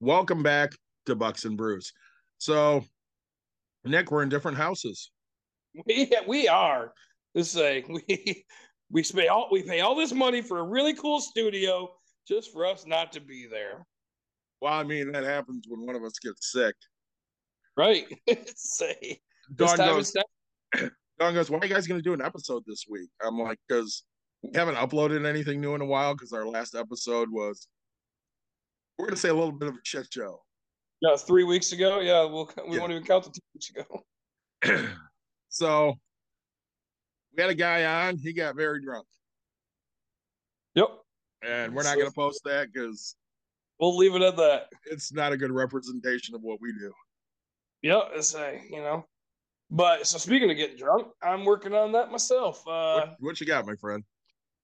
Welcome back to Bucks and Brews. So, Nick, we're in different houses. We we are. This is a we we pay all we pay all this money for a really cool studio just for us not to be there. Well, I mean, that happens when one of us gets sick. Right. Say time goes, Dawn goes, why are you guys going to do an episode this week? I'm like, because we haven't uploaded anything new in a while because our last episode was, we're going to say a little bit of a shit show. yeah, three weeks ago. Yeah, we'll we Yeah. won't even count the two weeks ago. so, we had a guy on, he got very drunk. Yep. And we're not So- going to post that because We'll leave it at that. it's not a good representation of what we do. Yep. It's a you know. But so speaking of getting drunk, I'm working on that myself. Uh what, what you got, my friend?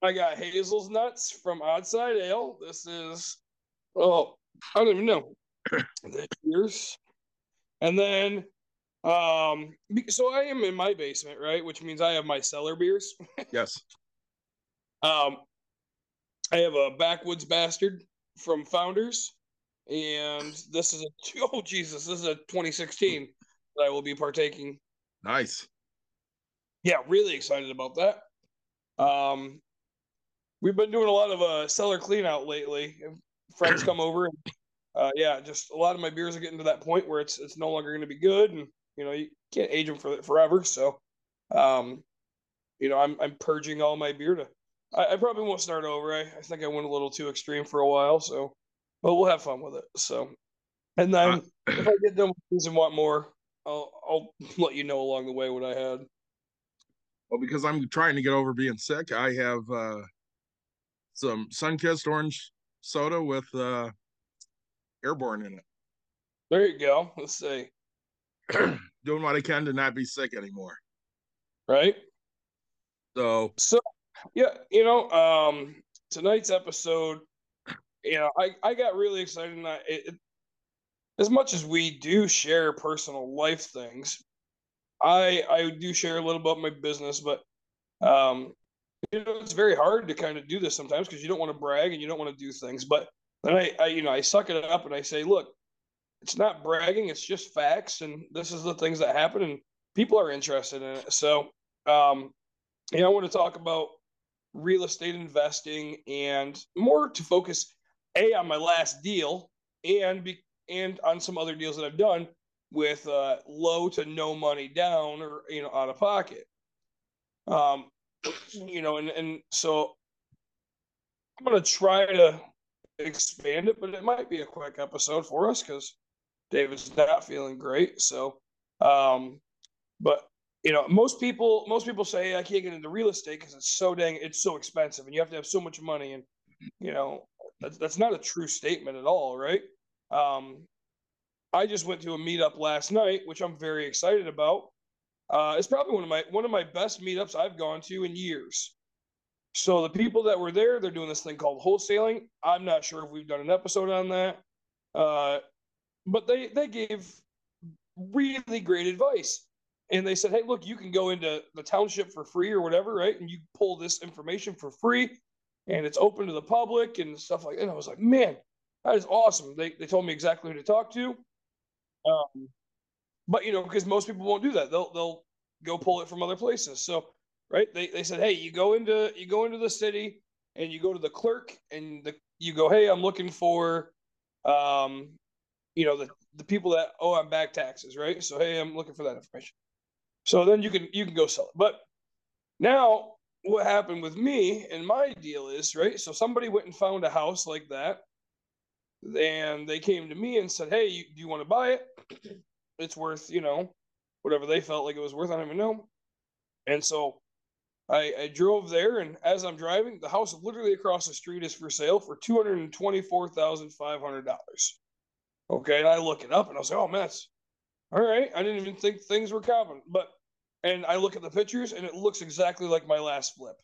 I got Hazel's Nuts from Oddside Ale. This is, oh, I don't even know. year's. And then, um, so I am in my basement, right? Which means I have my cellar beers. Yes. Um, I have a Backwoods Bastard from Founders, and this is a oh Jesus, this is a 2016 that I will be partaking Nice. yeah, really excited about that. Um, we've been doing a lot of uh cellar clean out lately. Friends come over, and uh, yeah, just a lot of my beers are getting to that point where it's it's no longer going to be good, and you know you can't age them for forever. So, um, you know, I'm I'm purging all my beer to. I, I probably won't start over. I, I think I went a little too extreme for a while, so but we'll have fun with it. So, and then if I get done with these and want more, I'll I'll let you know along the way what I had. Well, because I'm trying to get over being sick, I have uh some sun-kissed orange soda with uh airborne in it. There you go. Let's see. Doing what I can to not be sick anymore. Right. So So, yeah, you know, um, tonight's episode, you know, I I got really excited. And I, it, it, as much as we do share personal life things, I I do share a little about my business, but um, you know, it's very hard to kind of do this sometimes because you don't want to brag and you don't want to do things. But then I, I, you know, I suck it up and I say, look, it's not bragging; it's just facts, and this is the things that happen, and people are interested in it. So, um, you know, I want to talk about real estate investing and more to focus a on my last deal and be and on some other deals that I've done with uh, low to no money down or you know out of pocket. Um, you know, and and so I'm gonna try to expand it, but it might be a quick episode for us because David's not feeling great. So, um, but you know, most people most people say I can't get into real estate because it's so dang it's so expensive and you have to have so much money and you know that's that's not a true statement at all, right? Um, I just went to a meetup last night, which I'm very excited about. Uh, it's probably one of my one of my best meetups I've gone to in years. So the people that were there, they're doing this thing called wholesaling. I'm not sure if we've done an episode on that, uh, but they they gave really great advice. And they said, hey, look, you can go into the township for free or whatever, right? And you pull this information for free, and it's open to the public and stuff like that. And I was like, man, that is awesome. They they told me exactly who to talk to. Um, but you know, because most people won't do that. They'll they'll go pull it from other places. So right, they they said, hey, you go into you go into the city and you go to the clerk and the you go, hey, I'm looking for, um, you know, the the people that oh I'm back taxes, right? So hey, I'm looking for that information. So then you can you can go sell it. But now what happened with me and my deal is right. So somebody went and found a house like that, and they came to me and said, "Hey, you, do you want to buy it? It's worth you know whatever they felt like it was worth. I don't even know." And so I, I drove there, and as I'm driving, the house literally across the street is for sale for two hundred and twenty-four thousand five hundred dollars. Okay, and I look it up and I was like, oh man, that's all right. I didn't even think things were common, but and I look at the pictures and it looks exactly like my last flip.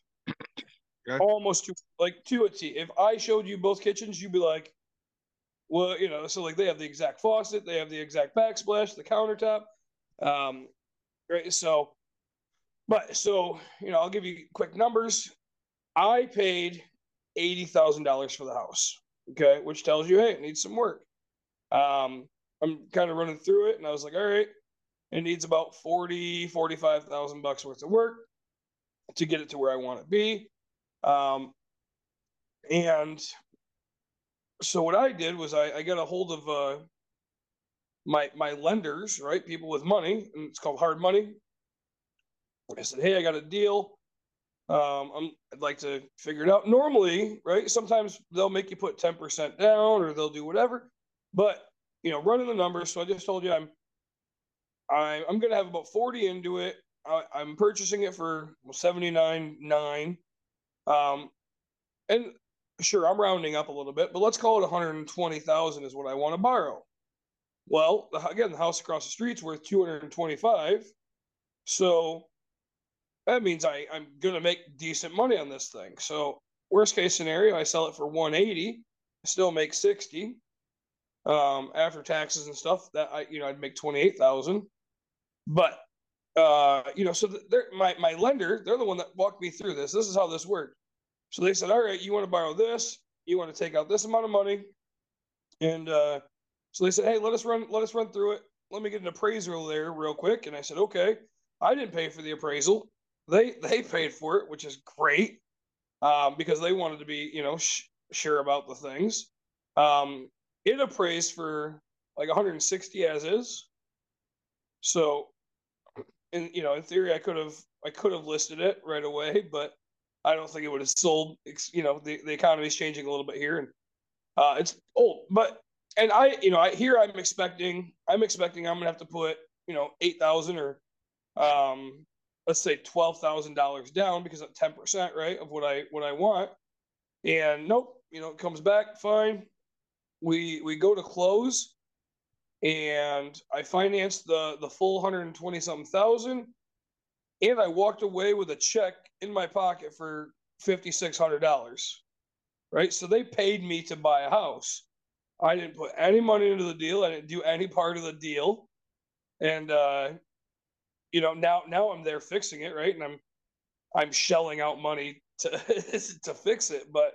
Okay. Almost to like to a T. If I showed you both kitchens, you'd be like, well, you know, so like they have the exact faucet, they have the exact backsplash, the countertop. Um, right. So, but so, you know, I'll give you quick numbers. I paid $80,000 for the house. Okay. Which tells you, hey, it needs some work. Um, I'm kind of running through it and I was like, all right, it needs about 40, 45,000 bucks worth of work to get it to where I want to be. Um, and so what I did was I, I got a hold of uh, my my lenders, right? People with money, and it's called hard money. I said, hey, I got a deal. Um, I'm, I'd like to figure it out. Normally, right? Sometimes they'll make you put 10% down or they'll do whatever. But you know, running the numbers. So I just told you I'm I, I'm gonna have about 40 into it. I, I'm purchasing it for 79.9. Um, and sure, I'm rounding up a little bit, but let's call it 120,000 is what I want to borrow. Well, again, the house across the street's worth 225. So that means I, I'm going to make decent money on this thing. So, worst case scenario, I sell it for 180, still make 60. Um, after taxes and stuff, that I, you know, I'd make 28,000. But, uh, you know, so they're, my, my lender, they're the one that walked me through this. This is how this worked. So they said, all right, you want to borrow this, you want to take out this amount of money. And, uh, so they said, "Hey, let us run. Let us run through it. Let me get an appraisal there real quick." And I said, "Okay." I didn't pay for the appraisal. They they paid for it, which is great um, because they wanted to be you know sh- sure about the things. Um, it appraised for like 160 as is. So, in you know, in theory, I could have I could have listed it right away, but I don't think it would have sold. You know, the the economy is changing a little bit here, and uh, it's old, but and I, you know, I here I'm expecting, I'm expecting I'm gonna have to put, you know, eight thousand or, um, let's say twelve thousand dollars down because of ten percent, right, of what I what I want. And nope, you know, it comes back fine. We we go to close, and I finance the the full hundred and twenty something thousand, and I walked away with a check in my pocket for fifty six hundred dollars, right? So they paid me to buy a house I didn't put any money into the deal. I didn't do any part of the deal. And uh, you know, now now I'm there fixing it, right? And I'm I'm shelling out money to to fix it. But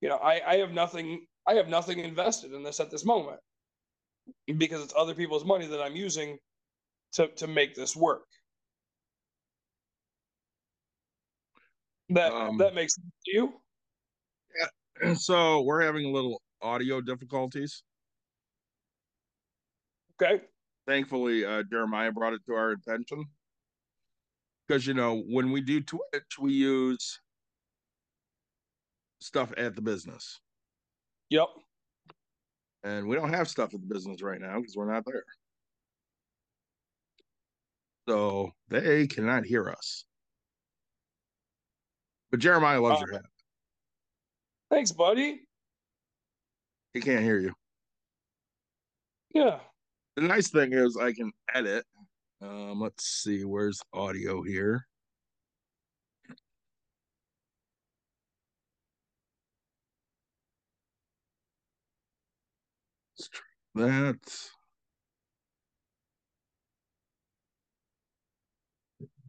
you know, I, I have nothing I have nothing invested in this at this moment because it's other people's money that I'm using to to make this work. That Um, that makes sense to you? Yeah. So we're having a little audio difficulties. Okay. Thankfully, uh, Jeremiah brought it to our attention because you know when we do Twitch, we use stuff at the business, Yep. and we don't have stuff at the business right now because we're not there. So they cannot hear us. But Jeremiah loves Uh, your hat. Thanks, buddy. He can't hear you. Yeah. The nice thing is I can edit. Um, let's see, where's audio here? Let's try that.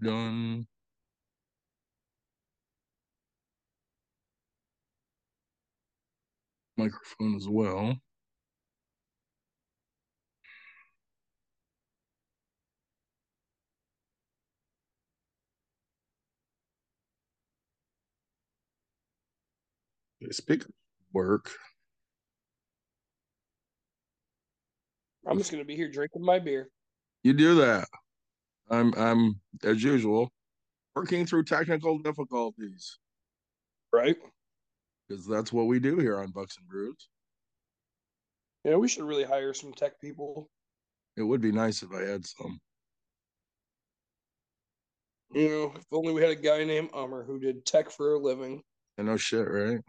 Done. Microphone as well. Okay, Speaker work. I'm just gonna be here drinking my beer. You do that. I'm I'm as usual working through technical difficulties Right because that's what we do here on Bucks and Brews. Yeah, we should really hire some tech people. It would be nice if I had some. You know, if only we had a guy named Ummer who did tech for a living. I know shit, right?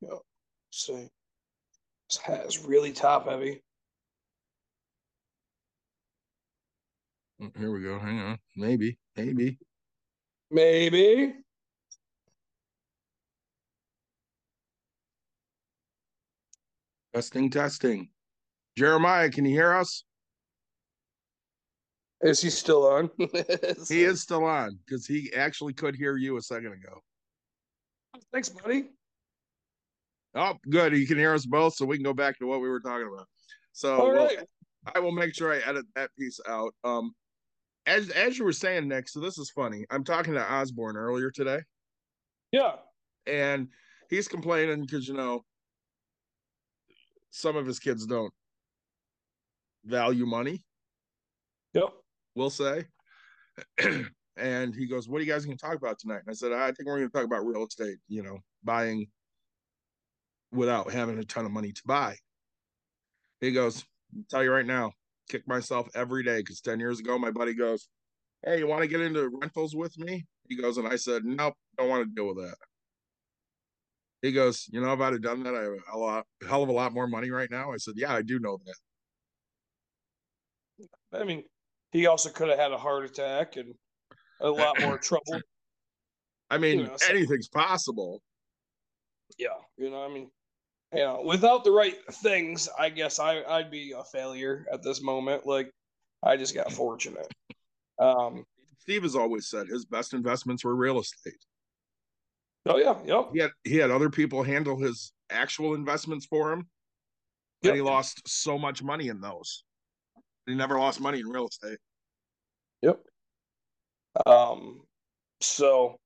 Yeah. See, this hat is really top heavy. Oh, here we go. Hang on. Maybe. Maybe. Maybe. Testing, testing. Jeremiah, can you hear us? Is he still on? He is still on because he actually could hear you a second ago. Thanks, buddy. Oh, good. You can hear us both, so we can go back to what we were talking about. So All well. I will make sure I edit that piece out. Um, as as you were saying, Nick. So this is funny. I'm talking to Osborne earlier today, Yeah. and he's complaining because you know some of his kids don't value money. Yep. We'll say. and he goes, "What are you guys going to talk about tonight?" And I said, "I think we're going to talk about real estate. You know, buying without having a ton of money to buy." He goes, I'll "Tell you right now, kick myself every day because ten years ago, my buddy goes, "Hey, you want to get into rentals with me?" He goes, and I said, "Nope, don't want to deal with that." He goes, "You know, if I'd have done that, I have a lot, hell of a lot more money right now." I said, "Yeah, I do know that." I mean, he also could have had a heart attack and a lot more trouble. I mean, You know, so- anything's possible. Yeah. You know, I mean, you know, without the right things, I guess I, I'd be a failure at this moment. Like, I just got fortunate. Um, Steve has always said his best investments were real estate. Oh, yeah. Yep. He had he had other people handle his actual investments for him, Yep. and he lost so much money in those. He never lost money in real estate. Yep. Um, so,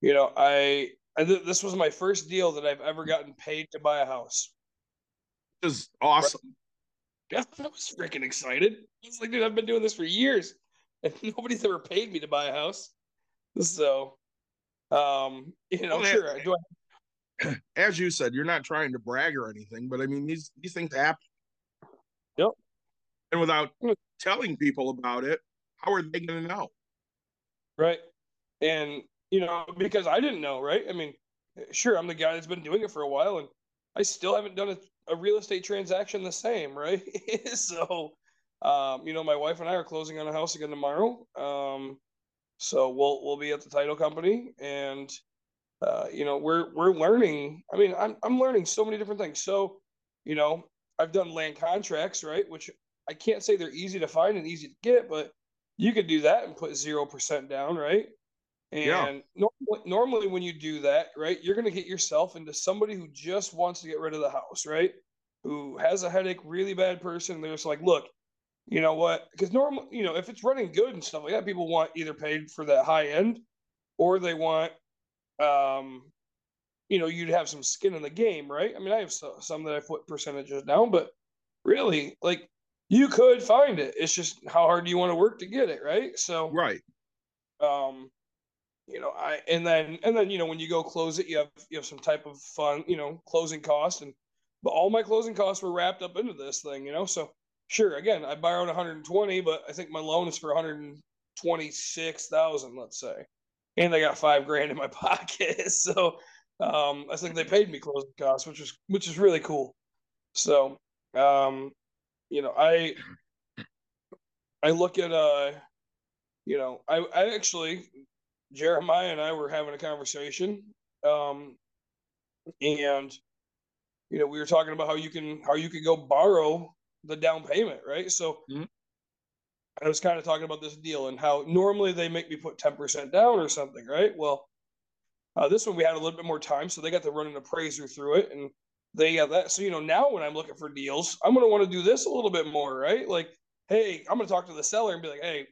you know, I, I th- this was my first deal that I've ever gotten paid to buy a house. Which is awesome. Yeah, I was freaking excited. I was like, dude, I've been doing this for years, and nobody's ever paid me to buy a house. So, um, you know, Well, sure, I, As you said, you're not trying to brag or anything, but I mean these these things happen. Yep. And without Mm. telling people about it, how are they going to know? right? And you know, because I didn't know, right? I mean, sure, I'm the guy that's been doing it for a while, and I still haven't done a, a real estate transaction the same, right? so, um, you know, my wife and I are closing on a house again tomorrow. Um, so we'll we'll be at the title company, and uh, you know, we're we're learning. I mean, I'm I'm learning so many different things. So, you know, I've done land contracts, right? Which I can't say they're easy to find and easy to get, but you could do that and put zero percent down, right? And Yeah. normally, normally, when you do that, right, you're going to get yourself into somebody who just wants to get rid of the house, right? Who has a headache, really bad person. They're just like, look, you know what? Because normally, you know, if it's running good and stuff like that, people want either paid for that high end, or they want, um, you know, you'd have some skin in the game, right? I mean, I have so, some that I put percentages down, but really, like, you could find it. It's just how hard do you want to work to get it, right? So, Right. um you know i and then and then you know when you go close it you have you have some type of fun you know closing cost and but all my closing costs were wrapped up into this thing you know so sure again i borrowed 120 but i think my loan is for 126000 let's say. And i got five grand in my pocket so um i think they paid me closing costs which is which is really cool. So um you know i i look at uh you know, I, I actually, Jeremiah and I were having a conversation, um, and you know, we were talking about how you can how you can go borrow the down payment, right? So Mhm. I was kind of talking about this deal and how normally they make me put ten percent down or something, right? Well, uh, this one we had a little bit more time, so they got to run an appraiser through it, and they got that. So you know, now when I'm looking for deals, I'm gonna want to do this a little bit more, right? Like, hey, I'm gonna talk to the seller and be like, hey,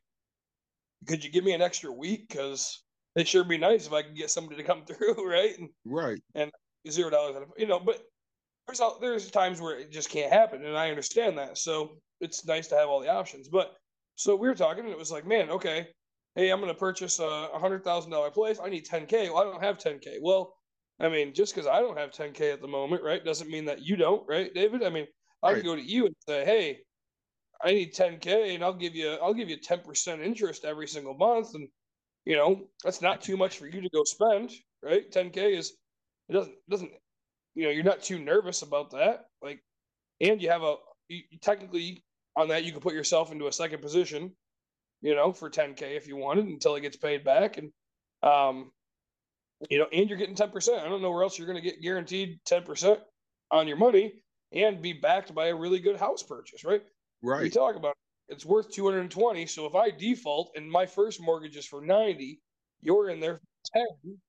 could you give me an extra week? Because it sure be nice if I could get somebody to come through, right? And Right. zero dollars, you know. But there's there's times where it just can't happen, and I understand that. So it's nice to have all the options. But so we were talking, and it was like, man, okay, hey, I'm going to purchase a a hundred thousand dollar place. I need 10k. Well, I don't have 10k. Well, I mean, just because I don't have 10k at the moment, right, doesn't mean that you don't, right, David? I mean, I Right. could go to you and say, hey, I need 10k, and I'll give you I'll give you 10 percent interest every single month, and you know that's not too much for you to go spend, right? 10k is it doesn't doesn't you know you're not too nervous about that, like, and you have a you, technically on that you can put yourself into a second position you know, for 10K if you wanted until it gets paid back. And, um, you know, and you're getting 10%. I don't know where else you're going to get guaranteed 10% on your money and be backed by a really good house purchase, right? We Right. talk about it's worth 220. So if I default and my first mortgage is for 90, you're in there for 10.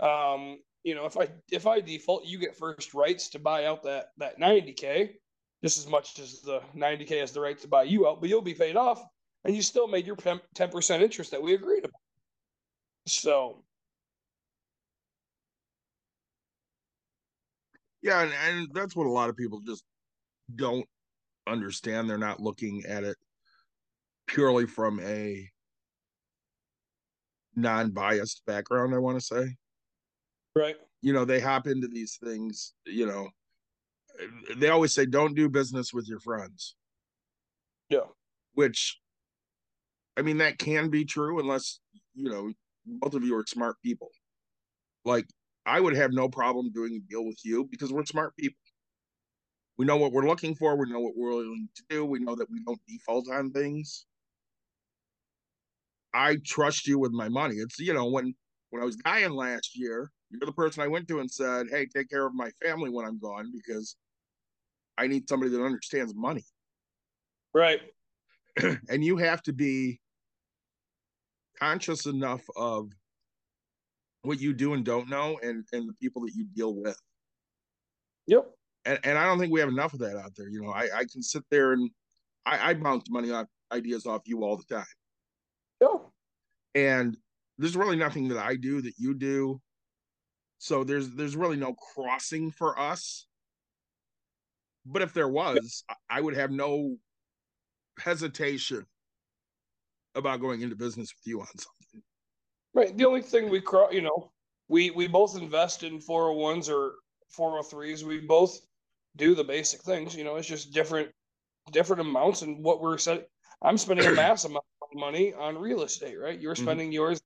Um, you know, if I if I default, you get first rights to buy out that that 90k, just as much as the 90k has the right to buy you out, but you'll be paid off, and you still made your 10 percent interest that we agreed upon. So Yeah, and, and that's what a lot of people just don't understand. They're not looking at it purely from a non-biased background, I want to say. Right, You know, they hop into these things, you know. They always say don't do business with your friends, yeah, which I mean that can be true unless, you know, both of you are smart people. Like I would have no problem doing a deal with you because we're smart people. We know what we're looking for. We know what we're willing to do. We know that we don't default on things. I trust you with my money. It's you know when when I was dying last year, you're the person I went to and said, "Hey, take care of my family when I'm gone because I need somebody that understands money." right, and you have to be conscious enough of what you do and don't know and and the people that you deal with. Yep, and, and i don't think we have enough of that out there you know. I i can sit there and i i bounce money off ideas off you all the time. Yeah, and there's really nothing that i do that you do so there's there's really no crossing for us but if there was I- would have no hesitation about going into business with you on something right. The only thing we cross, you know, we we both invest in 401s or 403s. We both do the basic things. You know, it's just different different amounts and what we're set. I'm spending a mass amount of money on real estate, right? You're Mhm. spending yours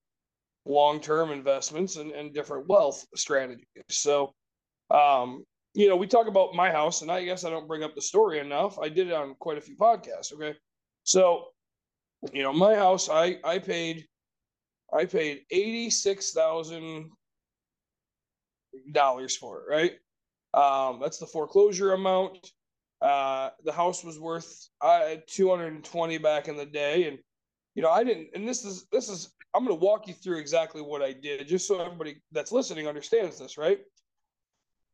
long term investments and, and different wealth strategies. So, um, you know, we talk about my house, and I guess I don't bring up the story enough. I did it on quite a few podcasts. Okay, so you know, my house, I I paid, I paid eighty six thousand dollars for it, right? Um, that's the foreclosure amount. Uh, the house was worth uh, 220 back in the day, and you know, I didn't. And this is this is I'm going to walk you through exactly what I did, just so everybody that's listening understands this, right?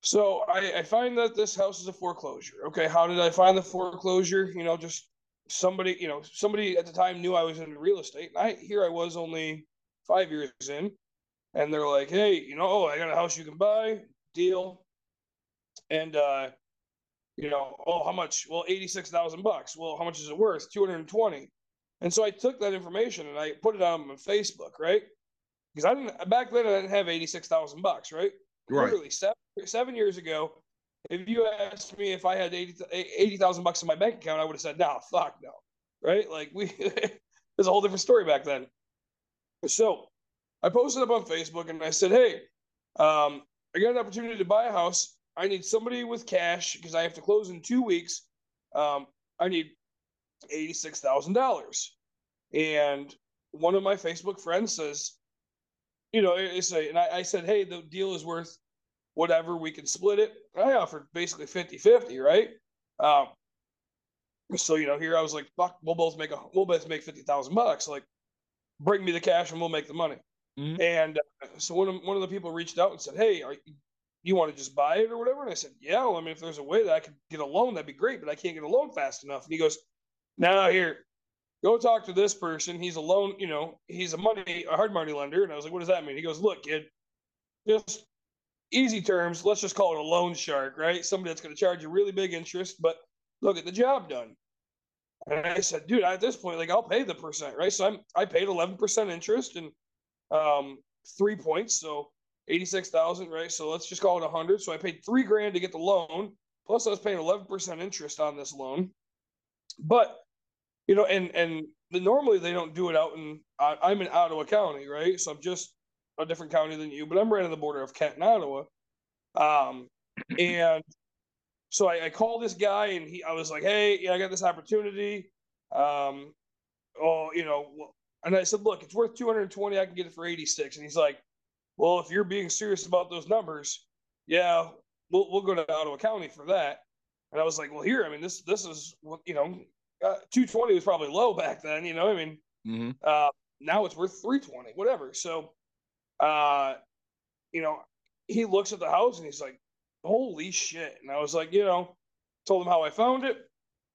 So I, I find that this house is a foreclosure. Okay, how did I find the foreclosure? You know, just somebody, you know, somebody at the time knew I was in real estate. And I here I was only five years in, and they're like, "Hey, you know, oh, I got a house you can buy, deal." And uh, you know, oh, how much? Well, eighty-six thousand bucks. Well, how much is it worth? Two hundred and twenty. And so I took that information and I put it on my Facebook, right? Because I didn't back then. I didn't have eighty-six thousand bucks, right? right Literally seven, seven years ago, if you asked me if I had 80,000 80,000 bucks in my bank account, I would have said, no, fuck no. Right? Like we, there's a whole different story back then. So I posted up on Facebook and I said, hey, um, I got an opportunity to buy a house. I need somebody with cash because I have to close in two weeks. Um, I need $86,000. And one of my Facebook friends says, you know, it's a, and I, I said, hey, the deal is worth whatever, we can split it. I offered basically 50 50, right? Um, so, you know, here I was like, fuck, we'll both make a, we'll both make 50,000 bucks. Like, bring me the cash and we'll make the money. Mhm. And uh, so one of, one of the people reached out and said, hey, are you, you want to just buy it or whatever? And I said, yeah, well, I mean, if there's a way that I could get a loan, that'd be great, but I can't get a loan fast enough. And he goes, no, here, go talk to this person. He's a loan, you know, he's a money, a hard money lender. And I was like, what does that mean? He goes, look, kid, just easy terms. Let's just call it a loan shark, right? Somebody that's going to charge you really big interest, but look at the job done. And I said, dude, at this point, like I'll pay the percent, right? So I'm I paid 11% interest and um three points, so 86,000, right? So let's just call it 100. So I paid three grand to get the loan, plus I was paying 11% interest on this loan. But you know, and and normally they don't do it out in. I, I'm in Ottawa County, right? So I'm just a different county than you, but I'm right on the border of Kent and Ottawa. Um, and so I, I called this guy, and he, I was like, "Hey, yeah, I got this opportunity. Um, oh, you know, and I said, look, it's worth 220. I can get it for 86. And he's like, well, if you're being serious about those numbers, yeah, we'll, we'll go to Ottawa County for that. And I was like, well, here, I mean, this, this is, what you know, uh, 220 was probably low back then, you know, I mean, hmm uh, now it's worth 320, whatever. So, uh, you know, he looks at the house and he's like, holy shit. And I was like, you know, told him how I found it.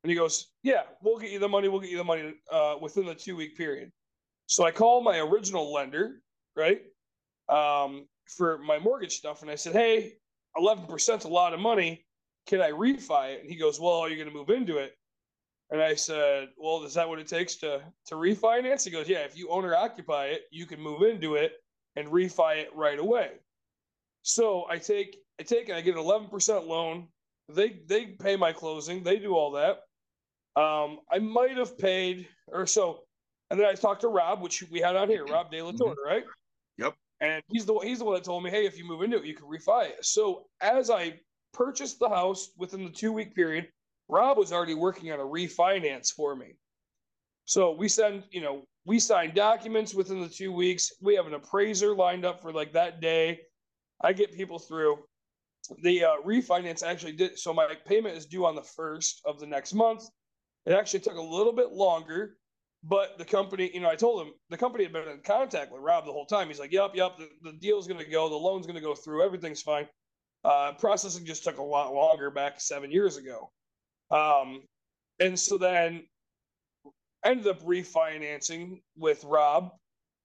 And he goes, yeah, we'll get you the money. We'll get you the money uh, within the two week period. So I called my original lender, right, um, for my mortgage stuff. And I said, hey, 11% is a lot of money. Can I refi it? And he goes, well, are you going to move into it? And I said, well, is that what it takes to, to refinance? He goes, yeah, if you own or occupy it, you can move into it and refi it right away. So I take, I take and I get an 11% loan. They, they pay my closing. They do all that. Um, I might have paid or so. And then I talked to Rob, which we had on here, Rob De La Torre, right? Yep. And he's the he's the one that told me, hey, if you move into it, you can refi it. So as I purchased the house within the two week period, Rob was already working on a refinance for me. So we send, you know, we sign documents within the two weeks. We have an appraiser lined up for like that day. I get people through. The uh, refinance actually did so. My payment is due on the first of the next month. It actually took a little bit longer, but the company, you know, I told him the company had been in contact with Rob the whole time. He's like, "Yep, yep, the, the deal's going to go, the loan's going to go through, everything's fine." Uh, processing just took a lot longer back seven years ago, um, and so then ended up refinancing with Rob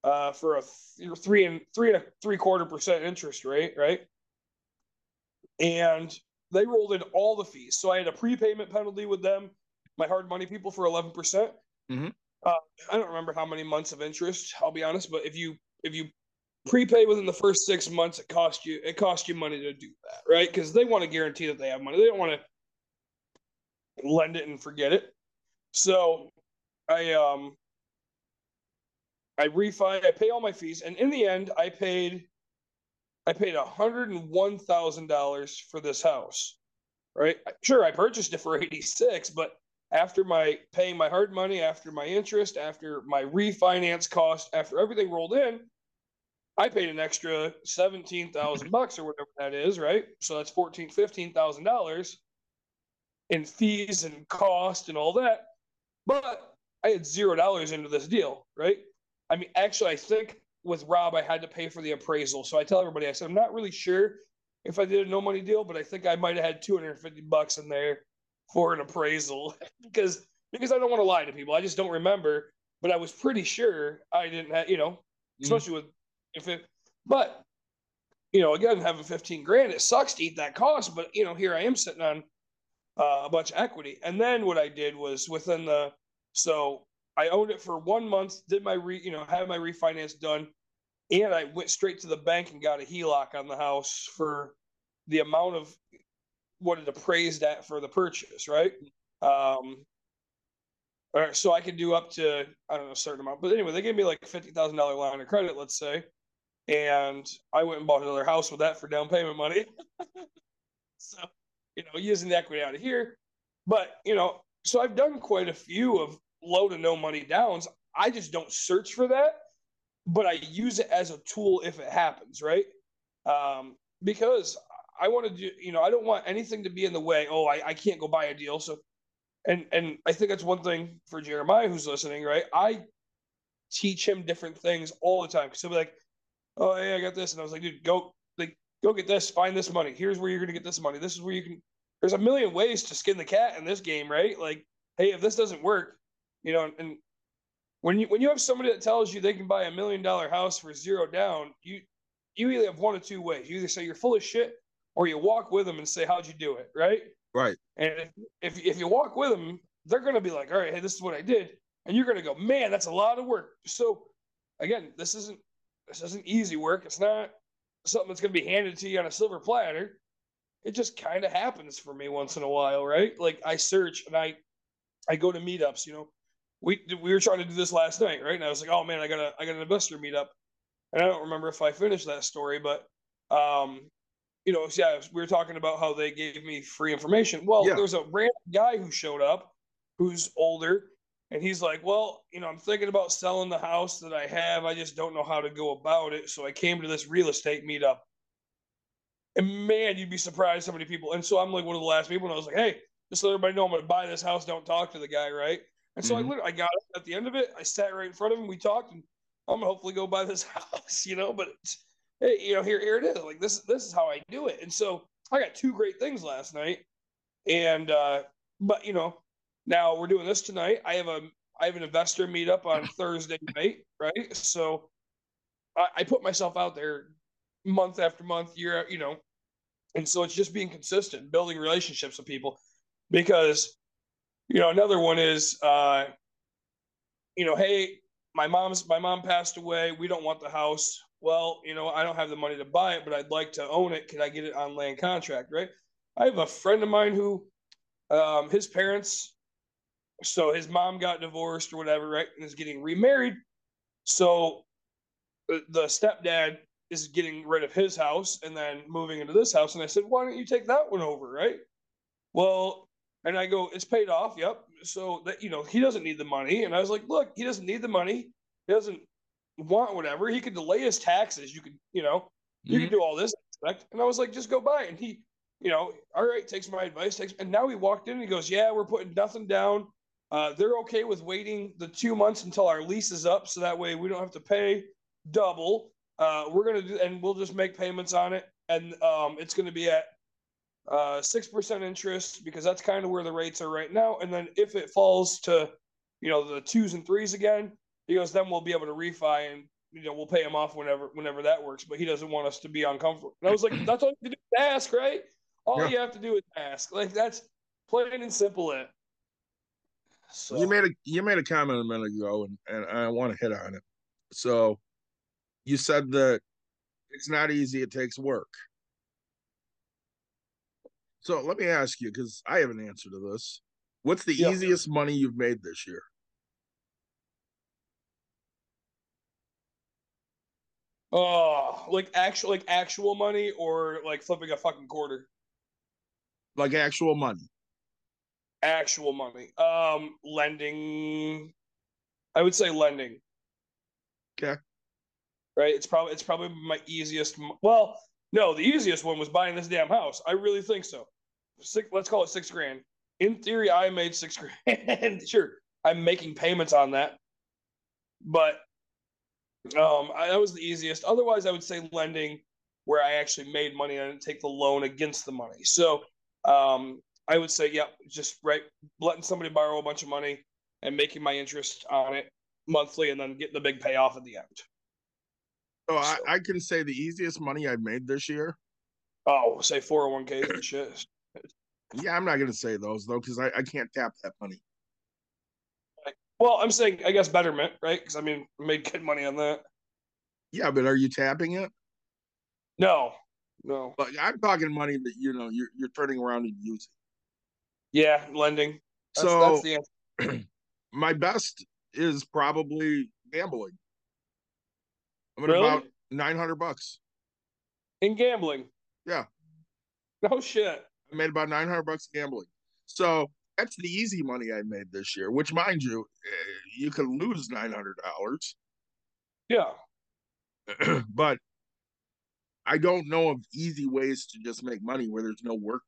uh, for a th- three and three and a three quarter percent interest rate, right? And they rolled in all the fees. So I had a prepayment penalty with them, my hard money people for eleven percent. Mhm. Uh, I don't remember how many months of interest. I'll be honest, but if you if you prepay within the first six months, it costs you it costs you money to do that, right? Because they want to guarantee that they have money. They don't want to lend it and forget it. So I um I refi I pay all my fees and in the end I paid I paid $101,000 for this house. Right? Sure, I purchased it for 86, but after my paying my hard money, after my interest, after my refinance cost, after everything rolled in, I paid an extra 17,000 bucks or whatever that is, right? So that's 14, $15,000 and fees and cost and all that. But I had zero dollars into this deal, right? I mean, actually, I think with Rob, I had to pay for the appraisal. So I tell everybody, I said, I'm not really sure if I did a no money deal, but I think I might have had 250 bucks in there for an appraisal because because I don't want to lie to people. I just don't remember, but I was pretty sure I didn't have, you know, mm-hmm. especially with if it, but you know, again, having 15 grand, it sucks to eat that cost, but you know, here I am sitting on uh, a bunch of equity. And then what I did was within the, so I owned it for one month, did my re, you know, had my refinance done, and I went straight to the bank and got a HELOC on the house for the amount of what it appraised at for the purchase, right? Um, all right, so I could do up to I don't know a certain amount, but anyway, they gave me like a fifty thousand dollar line of credit, let's say, and I went and bought another house with that for down payment money. so you know, using the equity out of here, but you know, so I've done quite a few of low to no money downs. I just don't search for that, but I use it as a tool if it happens, right? Um, because I want to do, you know, I don't want anything to be in the way. Oh, I, I can't go buy a deal. So, and and I think that's one thing for Jeremiah who's listening, right? I teach him different things all the time because he'll be like, "Oh, hey, I got this," and I was like, "Dude, go like go get this, find this money. Here's where you're gonna get this money. This is where you can." There's a million ways to skin the cat in this game, right? Like, hey, if this doesn't work, you know, and when you when you have somebody that tells you they can buy a million dollar house for zero down, you you either have one of two ways. You either say you're full of shit, or you walk with them and say, "How'd you do it?" Right? Right. And if if, if you walk with them, they're gonna be like, "All right, hey, this is what I did," and you're gonna go, "Man, that's a lot of work." So, again, this isn't this isn't easy work. It's not something that's gonna be handed to you on a silver platter. It just kind of happens for me once in a while, right? Like I search and I I go to meetups. You know, we we were trying to do this last night, right? And I was like, "Oh man, I got a I got an investor meetup," and I don't remember if I finished that story, but um, you know, yeah, we were talking about how they gave me free information. Well, Yeah. there was a random guy who showed up who's older And he's like, Well, you know, I'm thinking about selling the house that I have. I just don't know how to go about it. So I came to this real estate meetup. And man, you'd be surprised how many people. And so I'm like one of the last people, and I was like, Hey, just let everybody know I'm going to buy this house. Don't talk to the guy, right? And so Mhm. I literally, I got it at the end of it. I sat right in front of him. We talked, and I'm gonna hopefully go buy this house, you know. But it's, hey, you know, here, here it is. Like this, this is how I do it. And so I got two great things last night, and uh, but you know, now we're doing this tonight. I have a, I have an investor meetup on Thursday night, right? So I, I put myself out there month after month, year, you know, and so it's just being consistent, building relationships with people, because you know another one is uh you know hey my mom's my mom passed away we don't want the house well you know i don't have the money to buy it but i'd like to own it can i get it on land contract right i have a friend of mine who um his parents so his mom got divorced or whatever right and is getting remarried so the, the stepdad is getting rid of his house and then moving into this house and i said why don't you take that one over right well and I go, it's paid off. Yep. So that you know, he doesn't need the money. And I was like, look, he doesn't need the money. He doesn't want whatever. He could delay his taxes. You could, you know, you could mm-hmm. do all this. Aspect. And I was like, just go buy. And he, you know, all right, takes my advice. Takes. And now he walked in and he goes, yeah, we're putting nothing down. Uh, they're okay with waiting the two months until our lease is up, so that way we don't have to pay double. Uh, we're gonna do, and we'll just make payments on it, and um, it's gonna be at uh six percent interest because that's kind of where the rates are right now. And then if it falls to, you know, the twos and threes again, he goes, then we'll be able to refi and you know we'll pay him off whenever whenever that works. But he doesn't want us to be uncomfortable. And I was like, that's all you have to do is ask, right? All Yeah. you have to do is ask. Like that's plain and simple. It. So You made a you made a comment a minute ago, and, and I want to hit on it. So, you said that it's not easy; it takes work. So let me ask you, because I have an answer to this. What's the Yeah. easiest money you've made this year? oh, like actual like actual money or like flipping a fucking quarter. Like actual money? Actual money. Um, lending. I would say lending. Okay. Right. It's probably it's probably my easiest. Well, no, the easiest one was buying this damn house. I really think so. Six, let's call it six grand. In theory, I made six grand. sure, I'm making payments on that, but um, I, that was the easiest. Otherwise, I would say lending, where I actually made money. I didn't take the loan against the money. So, um, I would say, yeah, just right, letting somebody borrow a bunch of money and making my interest on it monthly, and then getting the big payoff at the end. Oh, so I, I can say the easiest money I've made this year. Oh, say four hundred one k and shit. Yeah, I'm not gonna say those though, because I, I can't tap that money. Well, I'm saying, I guess betterment, right? Because I mean, I made good money on that. Yeah, but are you tapping it? No, no. But I'm talking money that you know you're you're turning around and using. Yeah, lending. That's, So that's the answer. my best is probably gambling. I'm at Really? about nine hundred bucks. In gambling. Yeah. No shit. I made about nine hundred bucks gambling. So that's the easy money I made this year. Which, mind you, eh, you can lose nine hundred dollars, Yeah. but I don't know of easy ways to just make money where there's no work.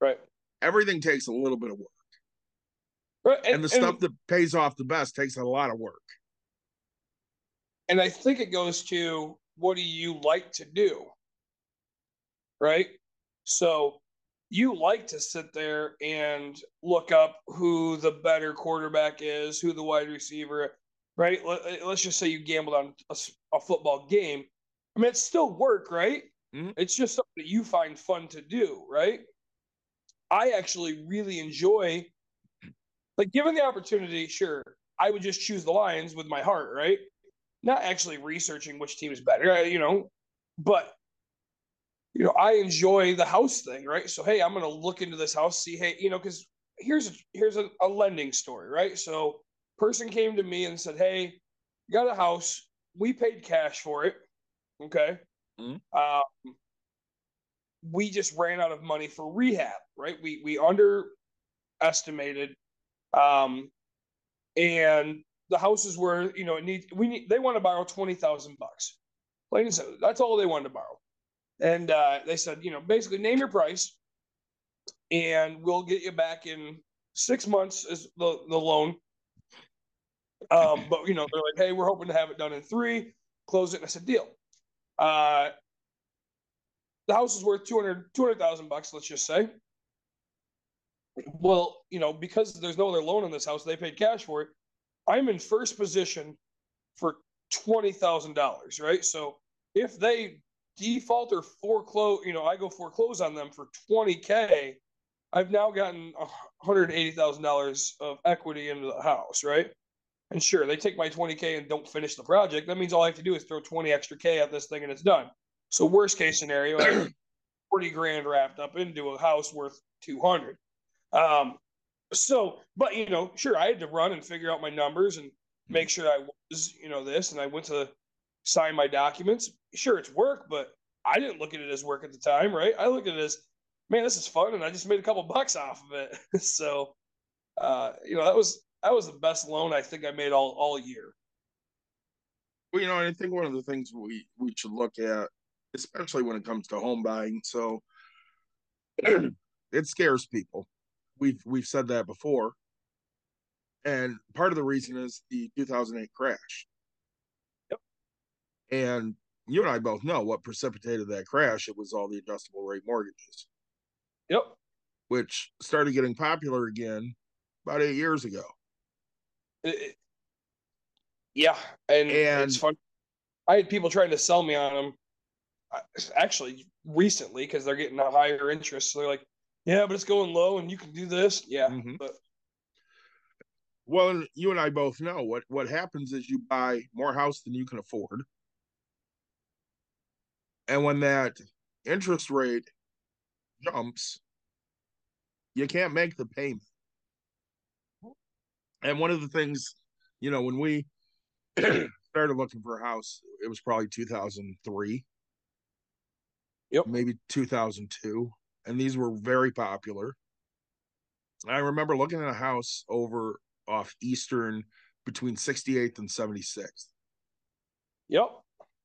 Right. Everything takes a little bit of work, Right. and, the stuff that pays off the best takes a lot of work. and I think it goes to what do you like to do? Right? So you like to sit there and look up who the better quarterback is, who the wide receiver, right? Let, us just say you gambled on a football game. I mean, it's still work, right? Mhm. It's just something that you find fun to do, right? I actually really enjoy, like, given the opportunity, sure, I would just choose the Lions with my heart, right? not actually researching which team is better, you know, but you know, I enjoy the house thing, right? So hey, I'm gonna look into this house, see, hey, you know, because here's a, here's a, a lending story, right? So person came to me and said, hey, got a house, we paid cash for it, okay. Mhm. Um, we just ran out of money for rehab, right? We we underestimated um and the houses were, you know, it needs we need they want to borrow twenty thousand bucks. Plain and simple. That's all they wanted to borrow. And uh, they said, you know, basically name your price, and we'll get you back in six months is the, the loan. Um, but you know, they're like, hey, we're hoping to have it done in three, close it. And I said, deal. Uh, the house is worth 200 200,000 bucks, let's just say. Well, you know, because there's no other loan on this house, they paid cash for it. I'm in first position for twenty thousand dollars, right? So if they default or foreclose, you know, I go foreclose on them for twenty k. I've now gotten one hundred eighty thousand dollars of equity into the house, right? And sure, they take my twenty k and don't finish the project. That means all I have to do is throw twenty extra k at this thing and it's done. So worst case scenario, I forty grand wrapped up into a house worth two hundred. Um, so, but you know, sure, I had to run and figure out my numbers and make sure I was, you know, this, and I went to sign my documents. Sure, it's work, but I didn't look at it as work at the time, right? I look at it as, man, this is fun, and I just made a couple bucks off of it. so, uh, you know, that was that was the best loan I think I made all all year. Well, you know, I think one of the things we we should look at, especially when it comes to home buying, so it scares people. We've we've said that before, and part of the reason is the 2008 crash. Yep. And you and I both know what precipitated that crash. It was all the adjustable rate mortgages. Yep. Which started getting popular again about eight years ago. It, yeah, and, and it's fun. I had people trying to sell me on them, actually recently because they're getting a higher interest. So they're like, "Yeah, but it's going low, and you can do this." Yeah, mm-hmm. but well, you and I both know what what happens is you buy more house than you can afford, and when that interest rate jumps, you can't make the payment. And one of the things, you know, when we started looking for a house, it was probably 2003. Yep. Maybe 2002. And these were very popular. I remember looking at a house over off Eastern between 68th and 76th. Yep.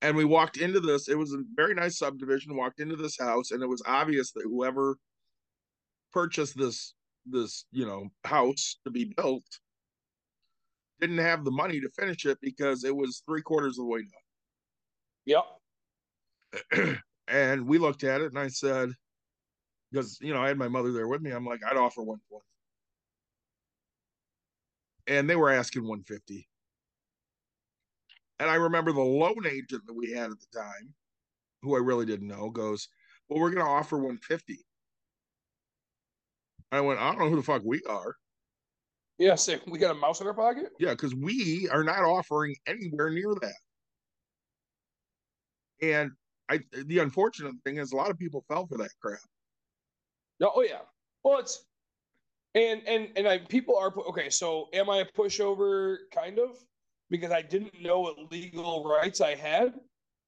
And we walked into this, it was a very nice subdivision, walked into this house, and it was obvious that whoever purchased this this, you know, house to be built didn't have the money to finish it because it was three quarters of the way done. Yep. and we looked at it and I said, because you know, I had my mother there with me, I'm like, I'd offer 120. And they were asking 150. And I remember the loan agent that we had at the time, who I really didn't know, goes, Well, we're gonna offer 150. I went, I don't know who the fuck we are. Yeah, say we got a mouse in our pocket. Yeah, because we are not offering anywhere near that. And I, the unfortunate thing is, a lot of people fell for that crap. No, oh yeah. Well, it's and and and I people are okay. So am I a pushover? Kind of, because I didn't know what legal rights I had.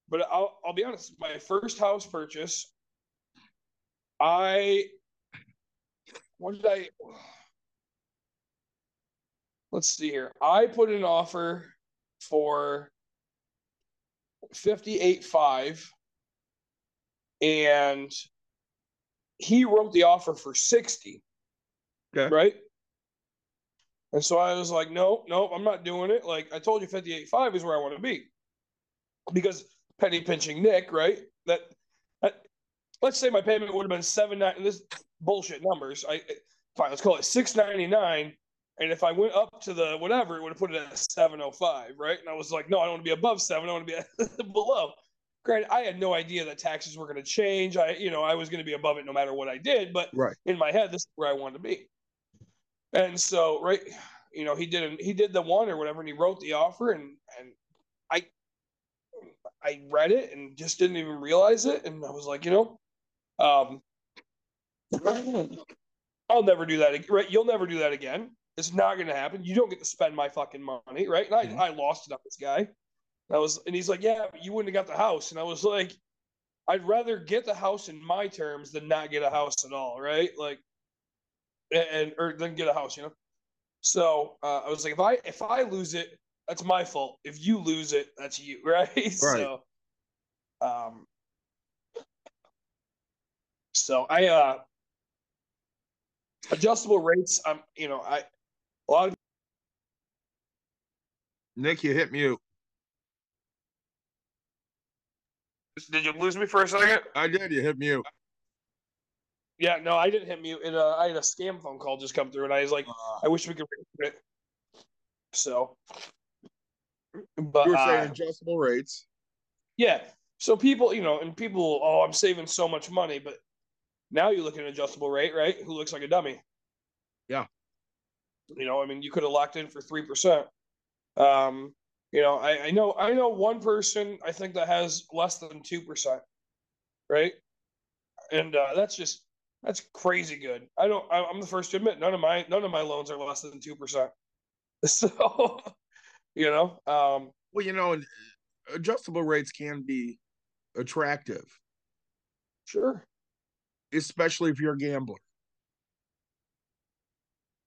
But I'll I'll be honest. My first house purchase, I what did I? let's see here. I put an offer for 58.5 and he wrote the offer for 60. Okay. Right? And so I was like, no, no, I'm not doing it. Like I told you 58.5 is where I want to be. Because penny pinching Nick, right? That, that let's say my payment would have been seven nine this bullshit numbers. I eh, fine, let's call it 699 and if I went up to the whatever, it would have put it at 705, right? And I was like, no, I don't want to be above seven. I want to be below. Granted, I had no idea that taxes were going to change. I, you know, I was going to be above it no matter what I did. But right. in my head, this is where I wanted to be. And so, right, you know, he did he did the one or whatever, and he wrote the offer, and and I I read it and just didn't even realize it, and I was like, you know, um, I'll never do that. Right, you'll never do that again. It's not going to happen. You don't get to spend my fucking money, right? And I, mm-hmm. I lost it on this guy. I was, and he's like, yeah, you wouldn't have got the house. And I was like, I'd rather get the house in my terms than not get a house at all, right? Like, and or then get a house, you know. So uh, I was like, if I if I lose it, that's my fault. If you lose it, that's you, right? So, um, so I uh adjustable rates. I'm you know I a lot of Nick, you hit mute. Did you lose me for a second? I did. You hit mute. Yeah, no, I didn't hit mute. And uh, I had a scam phone call just come through, and I was like, Uh, I wish we could record it. So, but you were uh, saying adjustable rates. yeah. So people, you know, and people, oh, I'm saving so much money, but now you look at an adjustable rate, right? Who looks like a dummy? Yeah. You know, I mean, you could have locked in for three percent. Um, you know, I, I know, I know one person I think that has less than two percent, right? And uh, that's just that's crazy good. I don't. I, I'm the first to admit none of my none of my loans are less than two percent. So, you know, um, Well, you know, adjustable rates can be attractive, sure, especially if you're a gambler.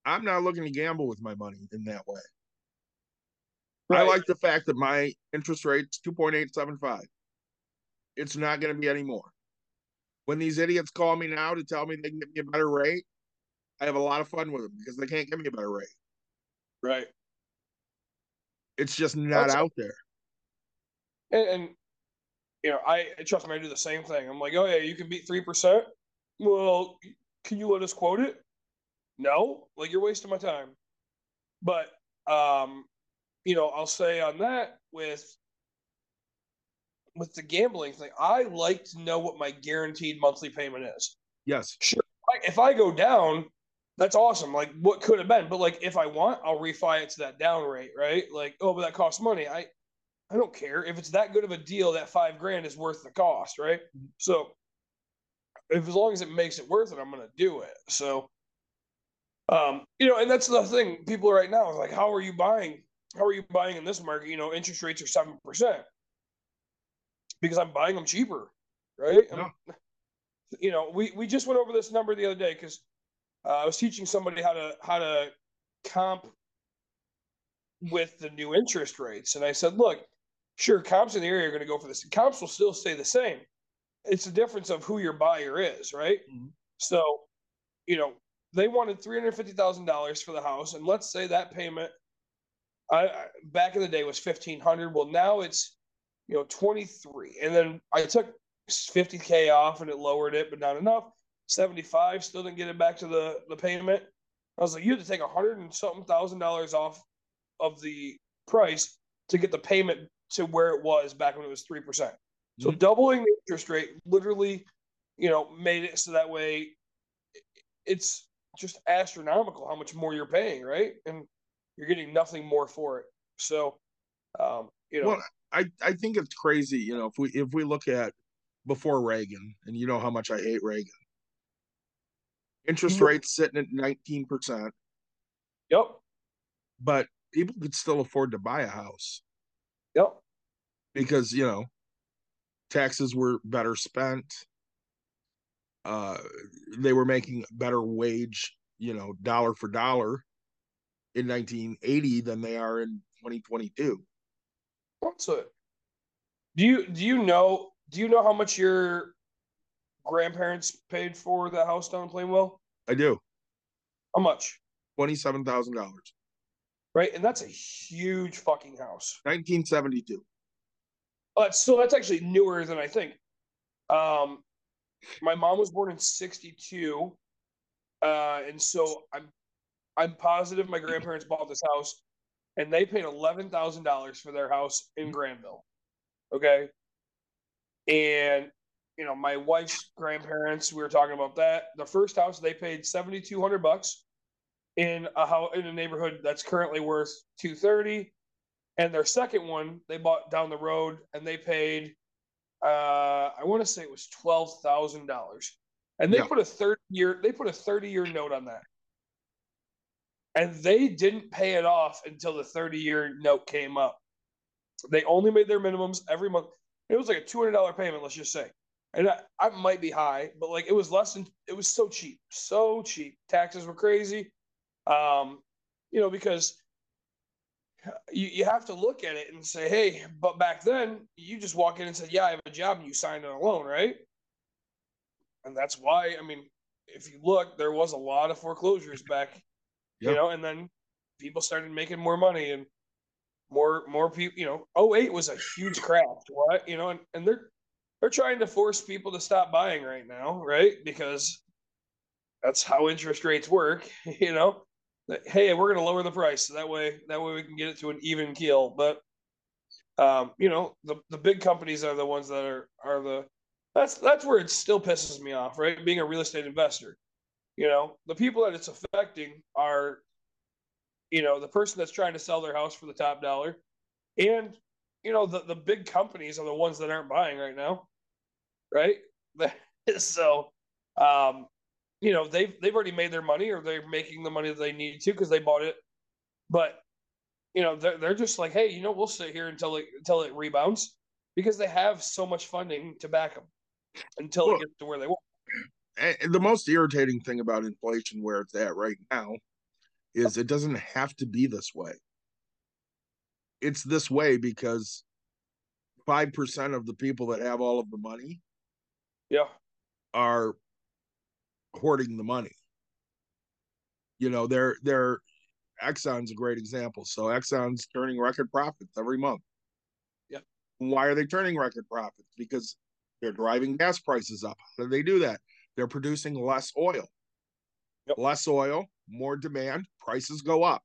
I'm not looking to gamble with my money in that way. I like the fact that my interest rate's 2.875. It's not going to be any more. When these idiots call me now to tell me they can get me a better rate, I have a lot of fun with them because they can't give me a better rate. right. It's just not That's- out there. And, and you know, I I- trust me, I do the same thing. I'm like, oh yeah, you can beat three percent. Well, can you let us quote it? No, like you're wasting my time. But um, you know, I'll say on that with with the gambling thing, I like to know what my guaranteed monthly payment is. Yes. Like, if I go down, that's awesome. Like what could have been, but like if I want, I'll refi it to that down rate, right? Like oh, but that costs money. I I don't care if it's that good of a deal. That five grand is worth the cost, right? So if as long as it makes it worth it, I'm gonna do it. So um, you know, and that's the thing. People right now is like, how are you buying? How are you buying in this market? You know, interest rates are seven percent because I'm buying them cheaper, right? I'm- you know, we we just went over this number the other day because uh, I was teaching somebody how to how to comp with the new interest rates, and I said, look, sure, comps in the area are going to go for this. Comps will still stay the same. It's the difference of who your buyer is, right? Mhm. So, you know, they wanted three hundred fifty thousand dollars for the house, and let's say that payment, I, back in the day was fifteen hundred. Well, now it's you know twenty three, and then I took fifty k off, and it lowered it, but not enough. Seventy five still didn't get it back to the the payment. I was like, you had to take a hundred and something thousand dollars off of the price to get the payment to where it was back when it was three percent. So Mhm. doubling the interest rate literally, you know, made it so that way it's just astronomical how much more you're paying, right? And you're getting nothing more for it. So, um, you know, Well, I, I think it's crazy, you know, if we if we look at before Reagan, and you know how much I hate Reagan. Interest Yeah. rates sitting at 19%, yep, but people could still afford to buy a house yep, because, you know, taxes were better spent. Uh they were making better wage, you know, dollar for dollar in 1980 than they are in 2022. What's it? Do you do you know do you know how much your grandparents paid for the house down in Plainwell? I do. How much? $27,000. Right, and that's a huge fucking house. 1972. But so that's actually newer than I think. Um, my mom was born in '62, uh, and so I'm I'm positive my grandparents bought this house, and they paid eleven thousand dollars for their house in Grandville. Okay, and you know my wife's grandparents. We were talking about that. The first house they paid seventy two hundred bucks in a house in a neighborhood that's currently worth two thirty. And their second one they bought down the road and they paid uh I want to say it was twelve thousand dollars. And they Yeah. put a 30 year they put a 30 year note on that. And they didn't pay it off until the 30 year note came up. They only made their minimums every month. It was like a $200 payment, let's just say. And I, I might be high, but like it was less than it was so cheap, so cheap. Taxes were crazy. Um, you know, because you, you have to look at it and say, hey, but back then you just walk in and said, yeah, I have a job and you signed on a loan, right? And that's why, I mean, if you look, there was a lot of foreclosures back, you know, and then people started making more money and more more people, you know, 08 was a huge crash, what, you know, and, and they're they're trying to force people to stop buying right now, right? Because that's how interest rates work, you know. That, hey, we're going to lower the price so that way that way we can get it to an even keel. But um, you know, the the big companies are the ones that are are the that's that's where it still pisses me off, right? Being a real estate investor. You know, the people that it's affecting are you know, the person that's trying to sell their house for the top dollar and you know, the the big companies are the ones that aren't buying right now. Right? so um you know they've they've already made their money or they're making the money that they need to because they bought it but you know they're, they're just like hey you know we'll sit here until it until it rebounds because they have so much funding to back them until Well- it gets to where they want the most irritating thing about inflation where it's at right now is it doesn't have to be this way. It's this way because 5% of the people that have all of the money yeah are hoarding the money. You know, they're they're Exxon's a great example. So Exxon's turning record profits every month. Yeah. Why are they turning record profits? Because they're driving gas prices up. How do they do that? They're producing less oil. Yep. Less oil, more demand, prices go up.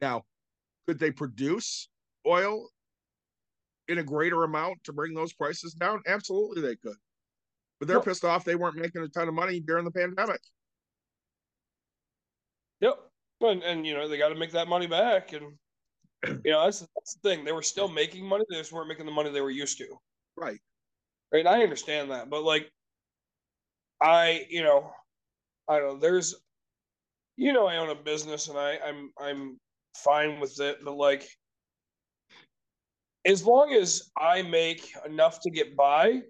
Now, could they produce oil in a greater amount to bring those prices down? Absolutely, they could. But they're Yep. pissed off they weren't making a ton of money during the pandemic. yep and, and you know they got to make that money back and you know that's, that's the thing they were still making money they just weren't making the money they were used to Right. right? And I understand that, but like, I, you know, I don't know. There's, you know, I own a business and I, I'm, I'm fine with it, but like, as long as I make enough to get by,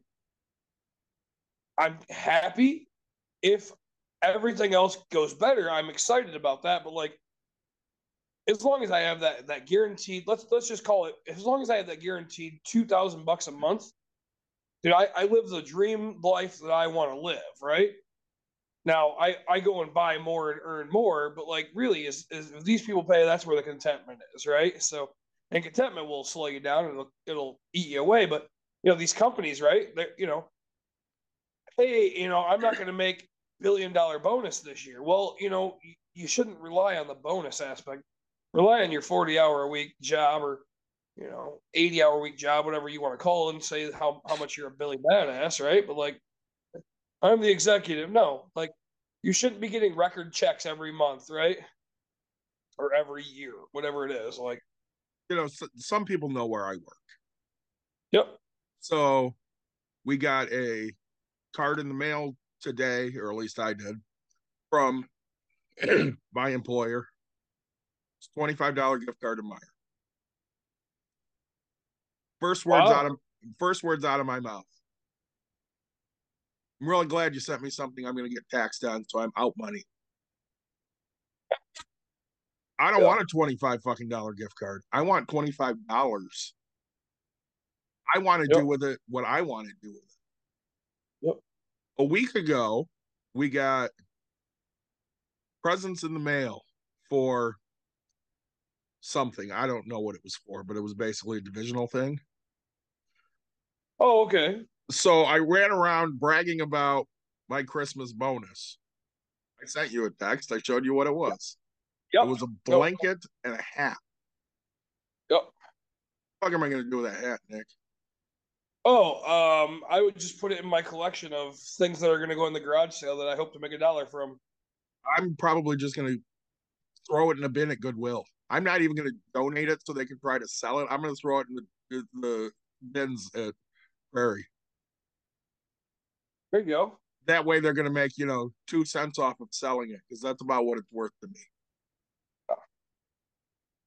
I'm happy. If everything else goes better, I'm excited about that. But like, as long as I have that that guaranteed, let's let's just call it. As long as I have that guaranteed two thousand bucks a month, dude, I, I live the dream life that I want to live, right? Now I, I go and buy more and earn more, but like really is, is if these people pay, that's where the contentment is, right? So and contentment will slow you down and it'll, it'll eat you away. But you know, these companies, right? They're you know, hey, you know, I'm not gonna make billion dollar bonus this year. Well, you know, you, you shouldn't rely on the bonus aspect. Rely on your 40 hour a week job or you know, 80 hour week job, whatever you want to call it, and say how, how much you're a Billy badass, right? But like, I'm the executive. No, like, you shouldn't be getting record checks every month, right? Or every year, whatever it is. Like, You know, s some people know where I work. yep, So we got a card in the mail today, or at least I did, from my employer. It's $25 gift card to Meijer. First words Wow. out of first words out of my mouth. I'm really glad you sent me something I'm gonna get taxed on, so I'm out money. I don't Yeah. want a 25 fucking dollar gift card. I want $25. I want to Yep. do with it what I want to do with it. Yep. A week ago, we got presents in the mail for something. I don't know what it was for, but it was basically a divisional thing. Oh, okay. So I ran around bragging about my Christmas bonus. I sent you a text. I showed you what it was. Yep. It was a blanket and a hat. Yep. What am I going to do with that hat, Nick? Oh, um, I would just put it in my collection of things that are going to go in the garage sale that I hope to make a dollar from. I'm probably just going to throw it in a bin at Goodwill. I'm not even going to donate it so they can try to sell it. I'm going to throw it in the, the bins at Prairie. There you go. That way they're going to make, you know, two cents off of selling it because that's about what it's worth to me.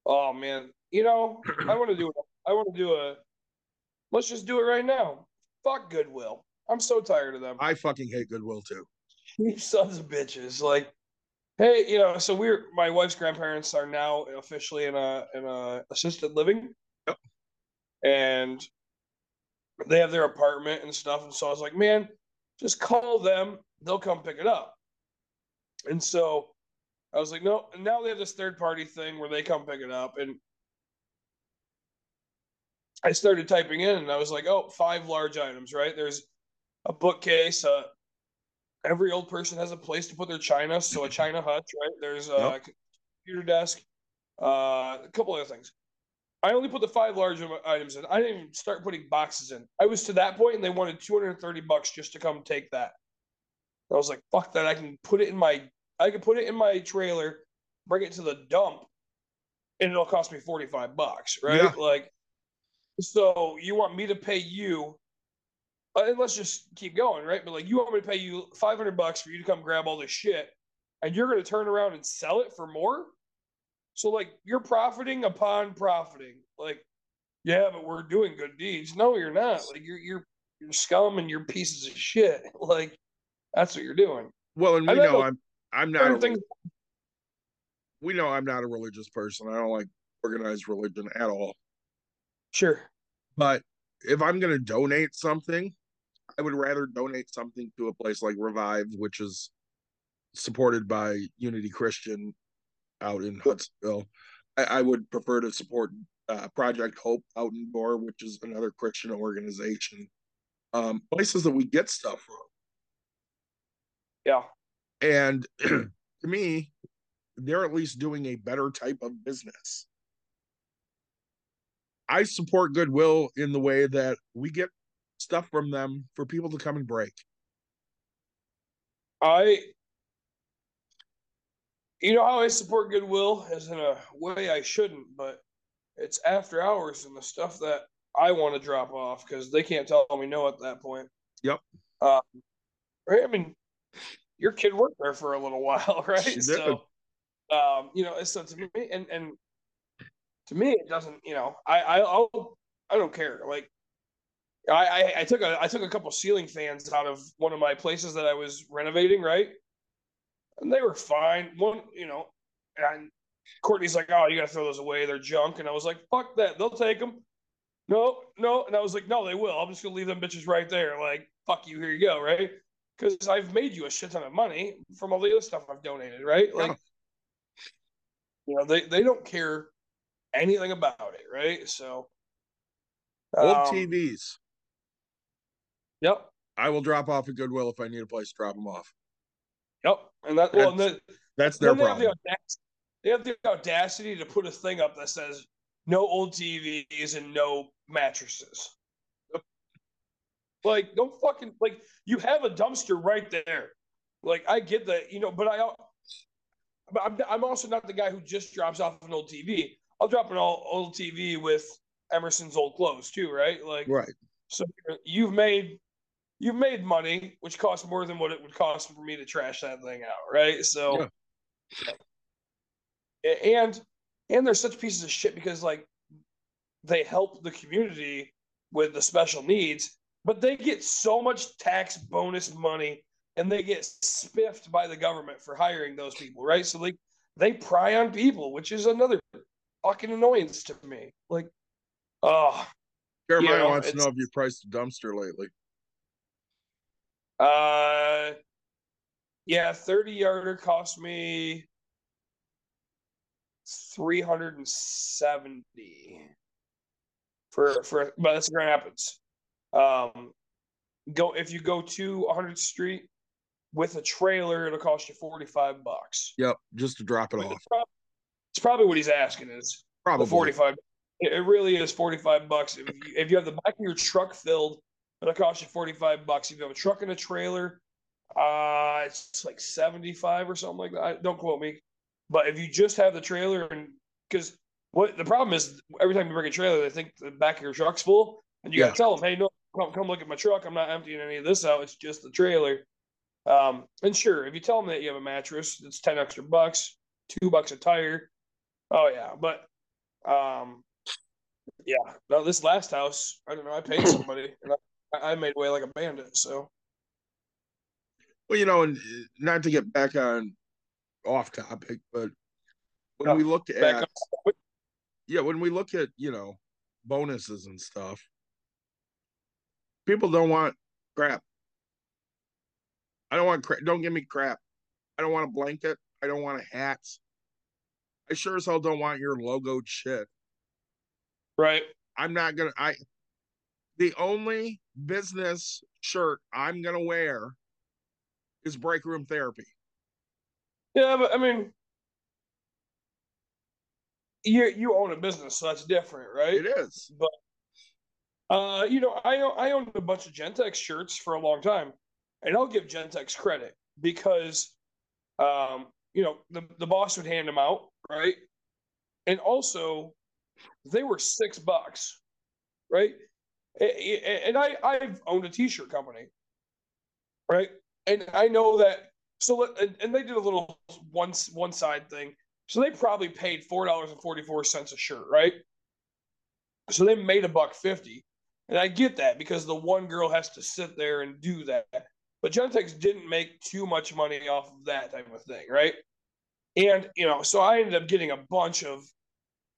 Oh man, you know, I want to do it. I want to do a. Let's just do it right now. Fuck Goodwill. I'm so tired of them. I fucking hate Goodwill too. You sons of bitches. Like, hey, you know, so we're my wife's grandparents are now officially in a in a assisted living. Yep. And they have their apartment and stuff. And so I was like, man, just call them, they'll come pick it up. And so I was like, no, and now they have this third party thing where they come pick it up. And I started typing in and I was like, oh, five large items, right? There's a bookcase, uh, every old person has a place to put their china, so a china hutch, right? There's a Yep. computer desk, uh, a couple other things. I only put the five large items in. I didn't even start putting boxes in. I was to that point, and they wanted 230 bucks just to come take that. I was like, "Fuck that! I can put it in my, I can put it in my trailer, bring it to the dump, and it'll cost me 45 bucks, right? Yeah. Like, so you want me to pay you uh, and let's just keep going, right? But like, you want me to pay you 500 bucks for you to come grab all this shit, and you're going to turn around and sell it for more? So, like, you're profiting upon profiting. Like, yeah, but we're doing good deeds. No, you're not. Like, you're, you're, you're scum and you're pieces of shit. Like, that's what you're doing. Well, and we know I'm I'm not. Things, we know I'm not a religious person. I don't like organized religion at all. sure. But if I'm going to donate something, I would rather donate something to a place like Revive, which is supported by Unity Christian out in Hudsonville. I, I would prefer to support uh, Project Hope out in Dorr, which is another Christian organization. Um, places that we get stuff from. Yeah. And to me, they're at least doing a better type of business. I support Goodwill in the way that we get stuff from them for people to come and break. I, you know how I support Goodwill is in a way I shouldn't, but it's after hours and the stuff that I want to drop off because they can't tell me no at that point. Yep. Um, right. I mean, your kid worked there for a little while, right? She did. So, um, you know, it's so to me, and and to me, it doesn't. You know, I I I'll, I don't care. Like, I, I I took a I took a couple ceiling fans out of one of my places that I was renovating, right? And they were fine. One, you know, and Courtney's like, "Oh, you gotta throw those away. They're junk." And I was like, "Fuck that. They'll take them." No, no. And I was like, "No, they will. I'm just gonna leave them bitches right there. Like, fuck you. Here you go, right?" Because I've made you a shit ton of money from all the other stuff I've donated, right? Like, you know, they they don't care anything about it, right? So, Old um, TVs. Yep, I will drop off at Goodwill if I need a place to drop them off. Yep. And that well, and That's the, That's their then they have, the problem. audacity, they have the audacity to put a thing up that says no old TVs and no mattresses. Like, don't fucking like you have a dumpster right there. Like, I get that, you know, but I, but I'm, I'm also not the guy who just drops off an old TV. I'll drop an old, old TV with Emerson's old clothes too, right? Like, Right. so you've made you've made money, which costs more than what it would cost for me to trash that thing out, right? So, A- and and they're such pieces of shit because like they help the community with the special needs, but they get so much tax bonus money and they get spiffed by the government for hiring those people, right? So like they pry on people, which is another fucking annoyance to me. Like, oh, Jeremiah know, wants to know if you priced a dumpster lately. Uh, yeah, thirty yarder cost me three hundred and seventy for for, but that's Grand Rapids. Um, go if you go to 100th Street with a trailer, it'll cost you forty five bucks. Yep, just to drop it off. It's prob- it's probably what he's asking is Probably. 45 it it really is 45 bucks if you, if you have the back of your truck filled it'll cost you 45 bucks. If you have a truck and a trailer uh it's like 75 or something like that. I- don't quote me. But if you just have the trailer and because what the problem is every time you bring a trailer they think the back of your truck's full and you Yeah. gotta tell them hey no come, come look at my truck. I'm not emptying any of this out. It's just the trailer. Um and sure if you tell them that you have a mattress it's 10 extra bucks two bucks a tire. Oh yeah but um yeah. No this last house i don't know i paid somebody and I, I made way like a bandit so Well, you know, and uh, not to get back on off topic, but when No, we look at yeah, when we look at you know bonuses and stuff, people don't want crap. I don't want crap. Don't give me crap. I don't want a blanket. I don't want a hat. I sure as hell don't want your logoed shit. Right. I'm not gonna. I the only business shirt I'm gonna wear is break room therapy. Yeah, but I mean, you you own a business, so that's different, right? It is. But uh, you know, I own- I owned a bunch of Gentex shirts for a long time, and I'll give Gentex credit because, um, you know, the the boss would hand them out, right? And also, they were six bucks, right? And I I've owned a T-shirt company, right? And I know that. So and, and they did a little one one side thing. So they probably paid four dollars and forty four cents a shirt, right? So they made a buck fifty. And I get that because the one girl has to sit there and do that. But Gentex didn't make too much money off of that type of thing, right? And you know, so I ended up getting a bunch of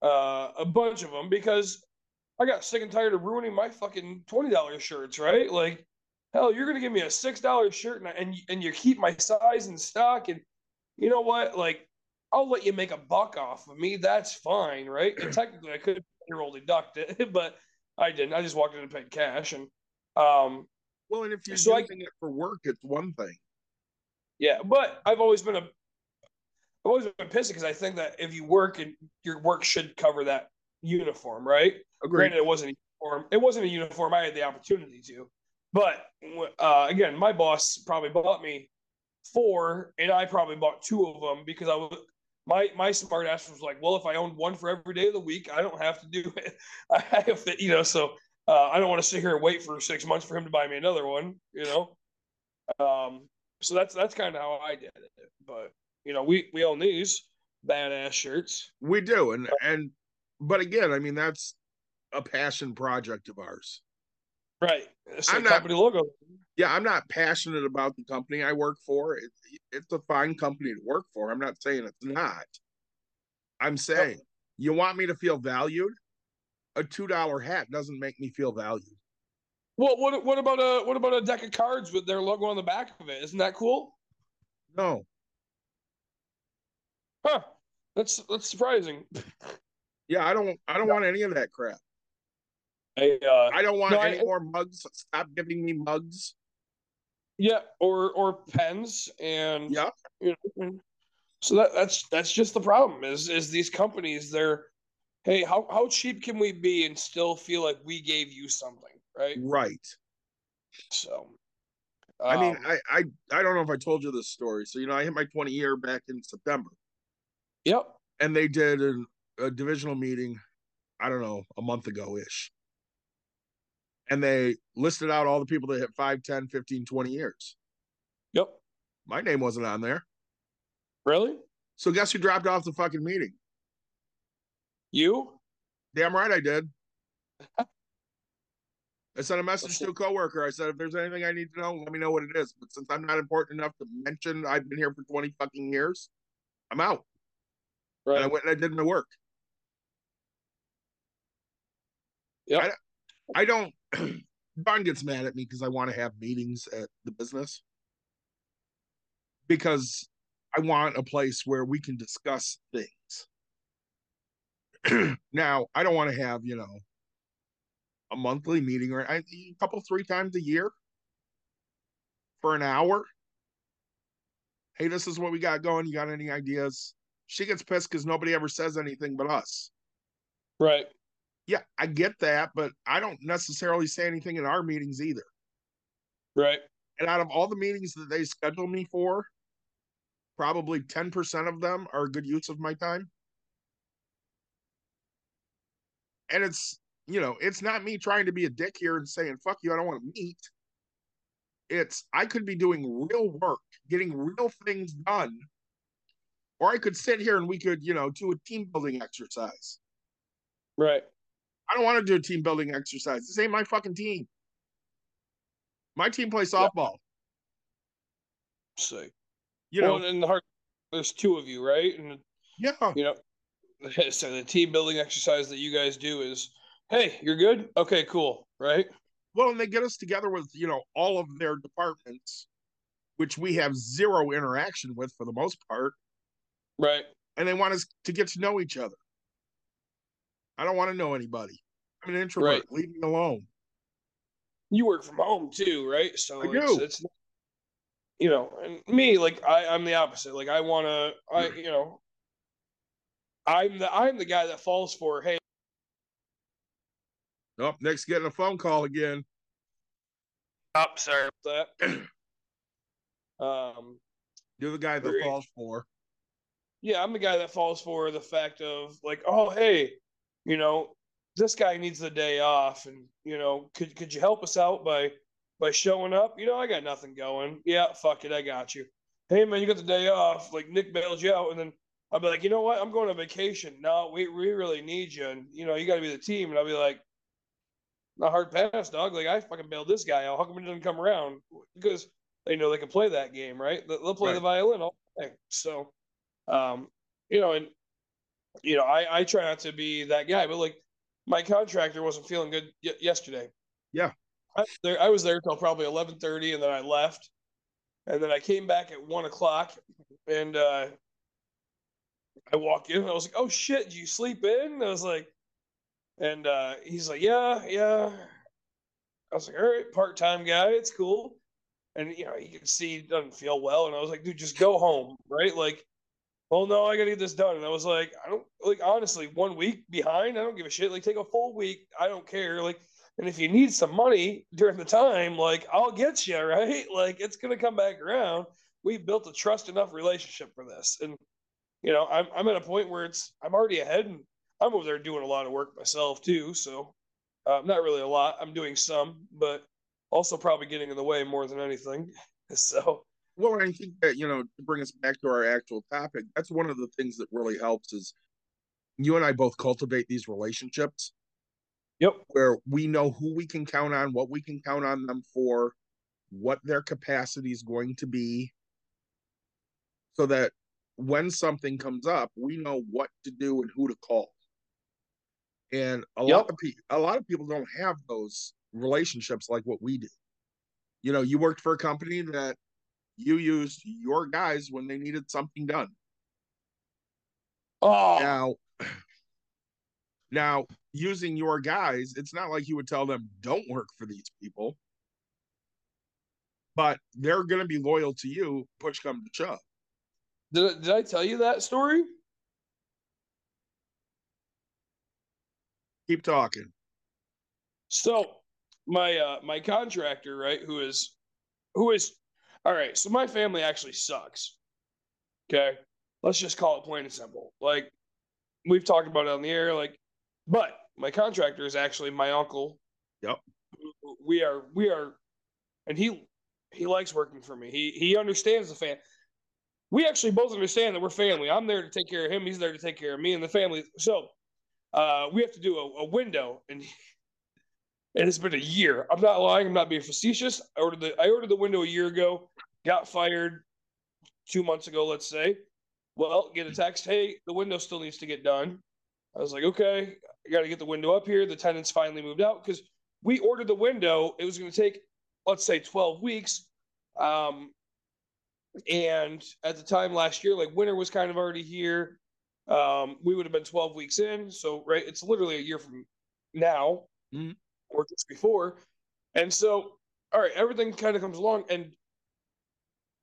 uh a bunch of them because I got sick and tired of ruining my fucking twenty dollars shirts, right? Like, hell, you're gonna give me a six dollar shirt and and you- and you keep my size in stock, and you know what? Like, I'll let you make a buck off of me. That's fine, right? And technically, I could payroll deduct it, deducted, but I didn't. I just walked in and paid cash, and um, Well, and if you're So I- using it for work, it's one thing. yeah. But I've always been a, I've always been pissed because I think that if you work and your work should cover that uniform, right? Agreed. Granted, it wasn't a uniform. It wasn't a uniform. I had the opportunity to, but uh, again, my boss probably bought me four, and I probably bought two of them because I was my my smart ass was like, well, if I owned one for every day of the week, I don't have to do it. I have to, you know, so uh, I don't want to sit here and wait for six months for him to buy me another one, you know. Um, so that's that's kind of how I did it. But you know, we we own these badass shirts. We do, and and but again, I mean that's a passion project of ours. Right. It's I'm not- company logo. Yeah, I'm not passionate about the company I work for. It, it's a fine company to work for. I'm not saying it's not. I'm saying you want me to feel valued. A two dollar hat doesn't make me feel valued. What what what about a what about a deck of cards with their logo on the back of it? Isn't that cool? No, Huh. That's that's surprising. yeah, I don't. I don't want any of that crap. I, uh, I don't want No, I- any more mugs. Stop giving me mugs. yeah, or or pens and Yeah, you know, so that that's that's just the problem is is these companies they're hey how how cheap can we be and still feel like we gave you something right right. so I mean, um, I, I I don't know if I told you this story. So you know, I hit my 20 year back in September, yep and they did an, a divisional meeting. I don't know, a month ago ish. And they listed out all the people that hit 5, 10, 15, 20 years. yep My name wasn't on there. really So guess who dropped off the fucking meeting? you Damn right I did. I sent a message to a coworker. I said, if there's anything I need to know, let me know what it is. But since I'm not important enough to mention I've been here for 20 fucking years, I'm out. right And I went and I did my work. yep I don't. Don gets mad at me because I want to have meetings at the business because I want a place where we can discuss things. now, I don't want to have you know a monthly meeting or a couple three times a year for an hour. Hey, this is what we got going. You got any ideas? She gets pissed because nobody ever says anything but us. right Yeah, I get that, but I don't necessarily say anything in our meetings either. right And out of all the meetings that they schedule me for, probably 10% of them are a good use of my time. And it's, you know, it's not me trying to be a dick here and saying, fuck you, I don't want to meet. It's, I could be doing real work, getting real things done. Or I could sit here and we could, you know, do a team building exercise. right I don't want to do a team building exercise. This ain't my fucking team. My team plays Yeah. softball. see You know, well, and the hard there's two of you, right? And Yeah. you know, so the team building exercise that you guys do is, hey, you're good. Okay, cool, right? Well, and they get us together with, you know, all of their departments, which we have zero interaction with for the most part. Right. And they want us to get to know each other. I don't want to know anybody. I'm an introvert. Right. Leave me alone. You work from home too, right? So I it's, do. it's you know, and me, like I, I'm the opposite. Like I wanna I you know I'm the I'm the guy that falls for, hey, Oh, Nick's getting a phone call again. up, oh, sorry about that. um You're the guy that falls for. yeah, I'm the guy that falls for the fact of like, oh hey, you know, this guy needs the day off, and you know, could could you help us out by by showing up? You know, I got nothing going. Yeah, fuck it, I got you. Hey man, you got the day off. Like Nick bailed you out, and then I'll be like, you know what? I'm going on vacation. No, we we really need you, and you know, you got to be the team. And I'll be like, not hard pass, dog. Like I fucking bailed this guy out. How come he doesn't come around? Because they know they can play that game, right? They- They'll play the violin all day. So, um, you know, and you know, I I try not to be that guy, but like my contractor wasn't feeling good y- yesterday. Yeah. I was there I was there till probably eleven thirty, and then I left, and then I came back at one o'clock, and uh, I walk in, and I was like, "Oh shit, you sleep in?" And I was like, and uh, he's like, "Yeah, yeah." I was like, "All right, part time guy, it's cool." And you know, you can see he doesn't feel well, and I was like, "Dude, just go home, right?" Like, well, no, I gotta get this done. And I was like, I don't like honestly, one week behind, I don't give a shit. Like, take a full week, I don't care. Like, and if you need some money during the time, like, I'll get you, right? Like, it's gonna come back around. We've built a trust enough relationship for this, and you know, I'm I'm at a point where it's I'm already ahead, and I'm over there doing a lot of work myself too. So, uh, not really a lot. I'm doing some, but also probably getting in the way more than anything. So, Well, I think that, you know, to bring us back to our actual topic, that's one of the things that really helps is you and I both cultivate these relationships yep, where we know who we can count on, what we can count on them for, what their capacity is going to be, so that when something comes up, we know what to do and who to call. And a lot of people, a lot of people don't have those relationships like what we do. You know, you worked for a company that you used your guys when they needed something done. oh, Now, now using your guys, it's not like you would tell them don't work for these people, but they're going to be loyal to you. Push come to shove. Did, did I tell you that story? Keep talking. So my uh my contractor, right, who is who is all right, so my family actually sucks. Okay. Let's just call it plain and simple. Like we've talked about it on the air, like, but my contractor is actually my uncle. Yep. We are we are and he he likes working for me. He he understands the fan. We actually both understand that we're family. I'm there to take care of him. He's there to take care of me and the family. So uh, we have to do a, a window, and and it's been a year. I'm not lying. I'm not being facetious. I ordered the I ordered the window a year ago. Got fired two months ago, let's say. Well, get a text. Hey, the window still needs to get done. I was like, okay, I got to get the window up here. The tenants finally moved out because we ordered the window. It was going to take, let's say, 12 weeks. Um, and at the time last year, like winter was kind of already here. Um, we would have been 12 weeks in. So, right, it's literally a year from now Mhm. Or just before. And so, all right, everything kind of comes along. And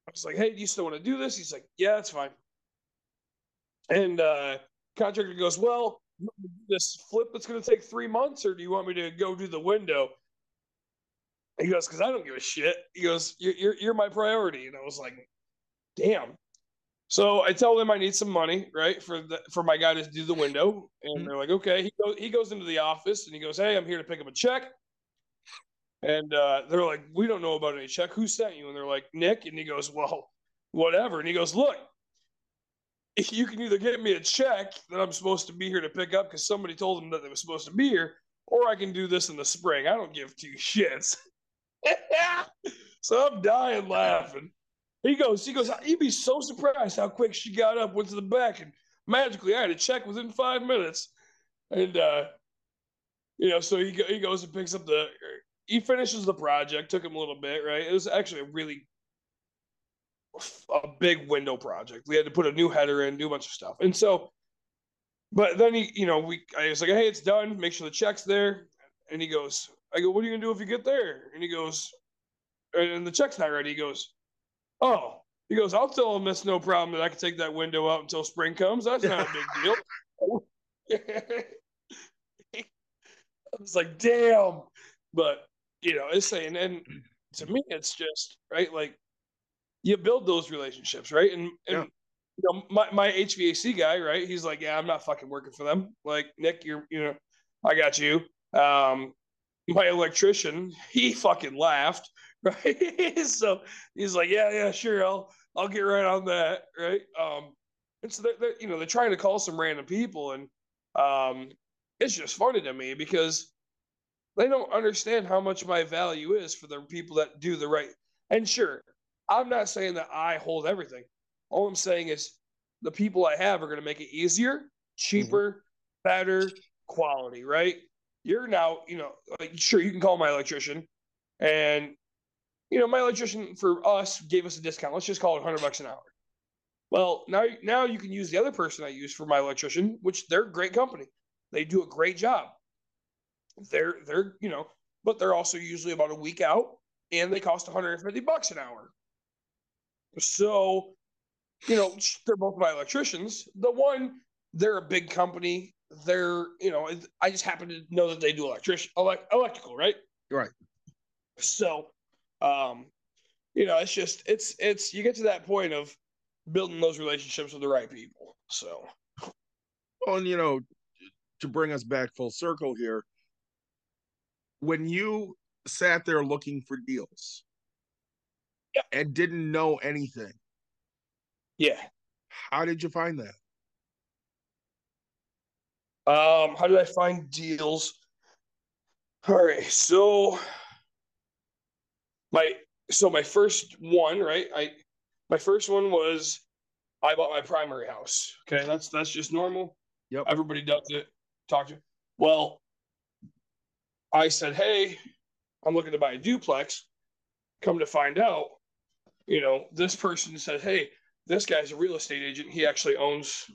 I was like, hey, do you still want to do this? He's like, yeah, it's fine. And uh, contractor goes, well, this flip that's going to take three months, or do you want me to go do the window? He goes, because I don't give a shit. He goes, you're, you're, you're my priority. And I was like, damn. So I tell them I need some money, right, for the for my guy to do the window, and Mhm. they're like, okay. He goes he goes into the office and he goes, hey, I'm here to pick up a check. And uh, they're like, we don't know about any check. Who sent you? And they're like, Nick. And he goes, well, whatever. And he goes, look, if you can either get me a check that I'm supposed to be here to pick up because somebody told them that they were supposed to be here, or I can do this in the spring. I don't give two shits. so I'm dying laughing. He goes, he goes, you'd be so surprised how quick she got up, went to the back, and magically I had to check within five minutes. And uh, you know, so he he goes and picks up the he finishes the project, took him a little bit, right? It was actually a really a big window project. We had to put a new header in, do a bunch of stuff. And so but then he, you know, we I was like, hey, it's done. Make sure the check's there. And he goes, I go, what are you gonna do if you get there? And he goes, and the check's not ready. He goes, Oh, he goes, I'll tell him that's no problem that I can take that window out until spring comes. That's not a big deal. I was like, damn. But you know, it's saying, and to me, it's just right. Like you build those relationships, right? And, and Yeah. you know, my, my HVAC guy, right? He's like, yeah, I'm not fucking working for them. Like Nick, you're, you know, I got you. Um, my electrician, he fucking laughed, right? so he's like, yeah, yeah, sure, I'll, I'll get right on that, right? Um, and so they're, they're, you know, they're trying to call some random people, and um, it's just funny to me because they don't understand how much my value is for the people that do the right. And sure, I'm not saying that I hold everything. All I'm saying is the people I have are going to make it easier, cheaper, better quality, right? You're now, you know, like sure you can call my electrician and you know, my electrician for us gave us a discount. Let's just call it 100 bucks an hour. Well, now now you can use the other person I use for my electrician, which they're a great company. They do a great job. They're they're, you know, but they're also usually about a week out and they cost 150 bucks an hour. So, you know, they're both my electricians. The one, they're a big company. They're, you know, I just happen to know that they do electric, elect, electrical, right? Right. So, um, you know, it's just it's it's you get to that point of building those relationships with the right people. So, Well, and you know, to bring us back full circle here, when you sat there looking for deals Yep. and didn't know anything, yeah. how did you find that? Um, how did I find deals? All right, so my so my first one, right? I my first one was I bought my primary house. Okay, that's that's just normal. Yep. Everybody does it. Talk to. Well, I said, hey, I'm looking to buy a duplex. Come to find out, you know, this person said, hey, this guy's a real estate agent. He actually owns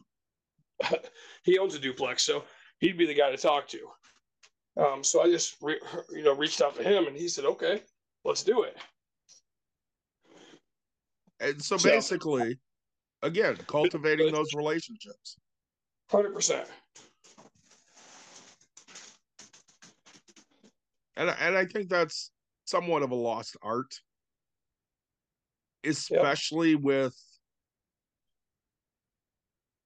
he owns a duplex, so he'd be the guy to talk to. Um, so I just re- you know reached out to him, and he said, "Okay, let's do it." And so So- basically, again, cultivating those relationships. Hundred percent. And I- and I think that's somewhat of a lost art, especially with.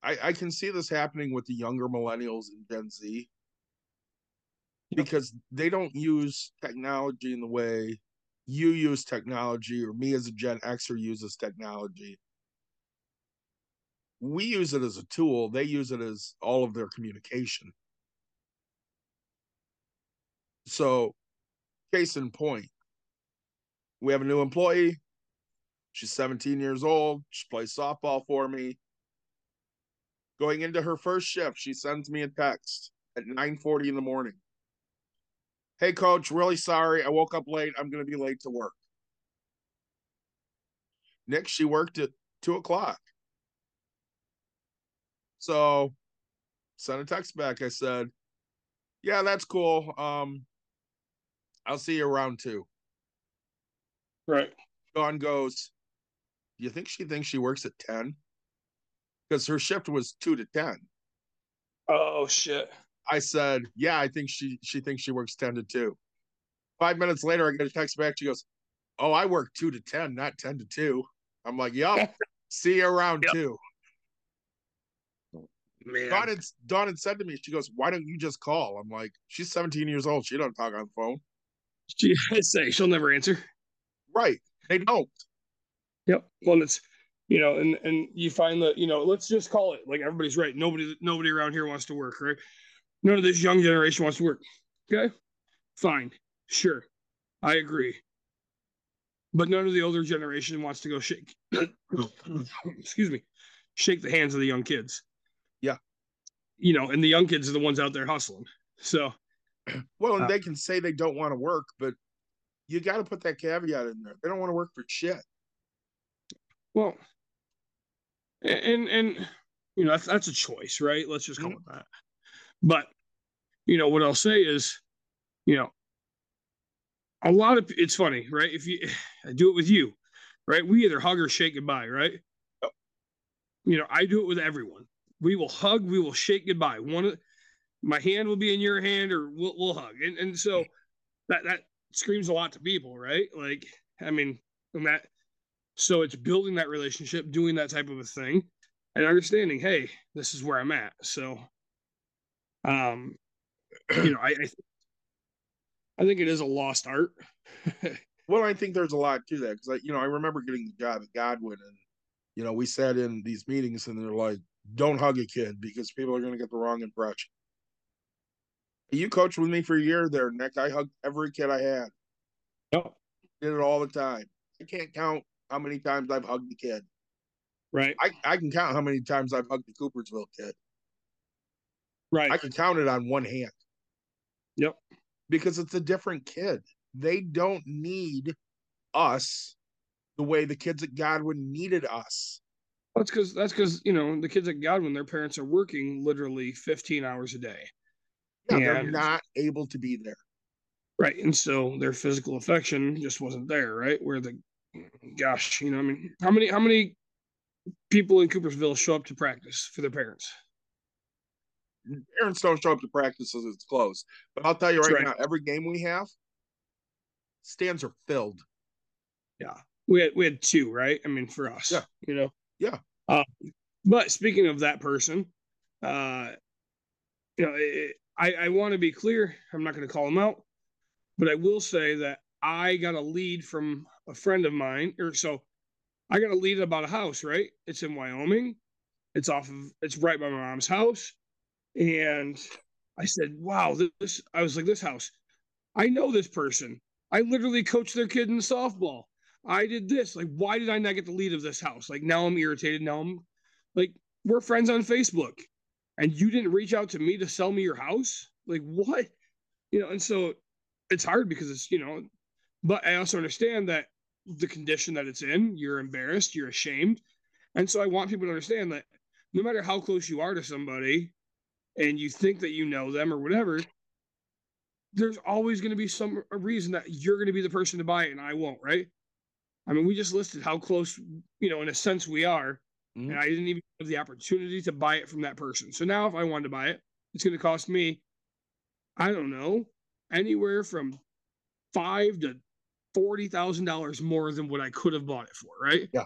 I I can see this happening with the younger millennials and Gen Z because they don't use technology in the way you use technology or me as a Gen Xer uses technology. We use it as a tool, they use it as all of their communication. So, case in point, we have a new employee. She's 17 years old. She plays softball for me. Going into her first shift, she sends me a text at 9:40 in the morning. Hey coach, really sorry. I woke up late. I'm gonna be late to work. Nick, she worked at two o'clock. So sent a text back. I said, Yeah, that's cool. Um, I'll see you around two. Right. Dawn goes, Do you think she thinks she works at 10? Because her shift was two to 10. Oh shit. I said, Yeah, I think she she thinks she works 10 to 2. Five minutes later, I get a text back. She goes, Oh, I work two to 10, not 10 to 2. I'm like, Yup, see you around Yep. two. Man. Dawn had, Dawn had said to me, She goes, Why don't you just call? I'm like, She's 17 years old. She don't talk on the phone. She I say she'll never answer. Right. They don't. Yep. Well, it's you know, and and you find that you know, let's just call it like everybody's right. Nobody nobody around here wants to work, right? None of this young generation wants to work. Okay, fine, sure, I agree. but none of the older generation wants to go shake excuse me shake the hands of the young kids Yeah. you know and the young kids are the ones out there hustling so Well, and Uh, they can say they don't want to work, but you got to put that caveat in there. They don't want to work for shit. well and and you know that's, that's a choice right let's just call Mhm. it that but you know what i'll say is you know a lot of it's funny right? If you i do it with you right? We either hug or shake goodbye right? You know i do it with everyone. We will hug we will shake goodbye. One of my hand will be in your hand or we'll, we'll hug. And, and so that that screams a lot to people right? Like i mean and that so it's building that relationship doing that type of a thing and understanding hey this is where i'm at. So um you know i i, th- I think it is a lost art Well, I think there's a lot to that because I, you know, I remember getting the job at Godwin, and you know, we sat in these meetings, and they're like, "Don't hug a kid because people are going to get the wrong impression." You coached with me for a year there, Nick. I hugged every kid I had. Yep. Did it all the time. I can't count how many times I've hugged the kid. right I, I can count how many times I've hugged the Coopersville kid. Right I can count it on one hand. Yep. Because it's a different kid. They don't need us the way the kids at Godwin needed us. that's because that's because you know the kids at godwin their parents are working literally 15 hours a day Yeah, they're not able to be there. right and so their physical affection just wasn't there right where the gosh you know i mean how many how many people in coopersville show up to practice for their parents Parents don't show up to practice as it's closed. But I'll tell you right, right. now, every game we have, stands are filled. Yeah. We had we had two, right? I mean, for us, Yeah. you know, Yeah. Uh, but speaking of that person, uh, you know, it, I I want to be clear. I'm not going to call him out, but I will say that I got a lead from a friend of mine, or so I got a lead about a house. Right? It's in Wyoming. It's off of. It's right by my mom's house, and I said, "Wow, this." I was like, "This house." I know this person. I literally coached their kid in softball. I did this. Like, why did I not get the lead of this house? Like, now I'm irritated. Now I'm like, we're friends on Facebook, and you didn't reach out to me to sell me your house. Like, what? You know, and so it's hard because it's, you know, but I also understand that the condition that it's in, you're embarrassed, you're ashamed. And so I want people to understand that no matter how close you are to somebody and you think that you know them or whatever, there's always going to be some a reason that you're going to be the person to buy it and I won't, right? I mean, we just listed how close, you know, in a sense we are, Mhm. and I didn't even have the opportunity to buy it from that person. So now, if I wanted to buy it, it's going to cost me, I don't know, anywhere from five to forty thousand dollars more than what I could have bought it for, right? Yeah.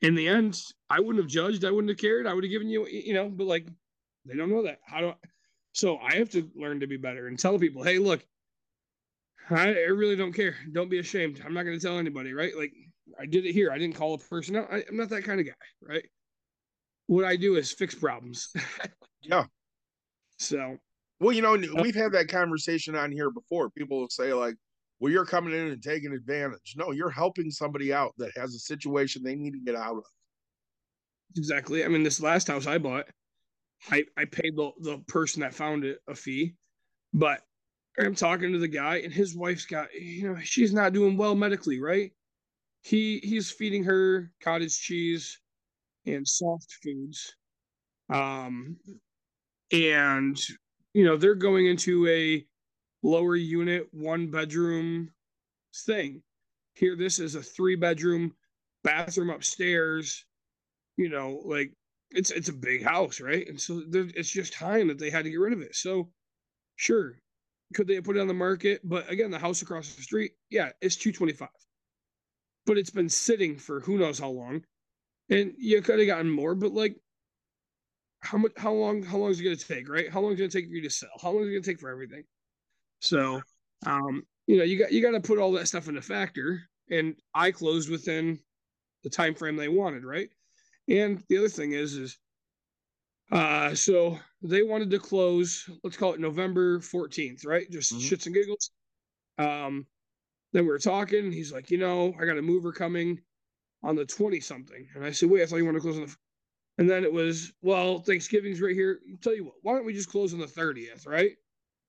In the end, I wouldn't have judged. I wouldn't have cared. I would have given you, you know, but like, they don't know that. How do? I, so I have to learn to be better and tell people, hey, look, I, really don't care. Don't be ashamed. I'm not going to tell anybody, right? Like I did it here. I didn't call a person out. I, I'm not that kind of guy, right? What I do is fix problems. Yeah. So Well, you know, uh, we've had that conversation on here before. People will say, like, well, you're coming in and taking advantage. No, you're helping somebody out that has a situation they need to get out of. exactly. I mean, this last house I bought, I I paid the the person that found it a fee, but I'm talking to the guy and his wife's got you know she's not doing well medically, right? He he's feeding her cottage cheese and soft foods, um, and you know they're going into a lower unit one bedroom thing. Here, this is a three bedroom bathroom upstairs. You know, like it's it's a big house, right? And so it's just time that they had to get rid of it. So, sure, could they have put it on the market? But again, the house across the street, yeah, it's two twenty five, but it's been sitting for who knows how long, and you could have gotten more. But like, how much? How long? How long is it going to take? Right? How long is it going to take for you to sell? How long is it going to take for everything? So, um, you know, you got you got to put all that stuff into factor. And I closed within the time frame they wanted, right? And the other thing is, is uh, so they wanted to close, let's call it November 14th, right? Just Mhm. shits and giggles. Um, then we were talking. He's like, you know, I got a mover coming on the 20 something. And I said, wait, I thought you wanted to close on the. f-" And then it was, well, Thanksgiving's right here. tell you what, why don't we just close on the 30th, right?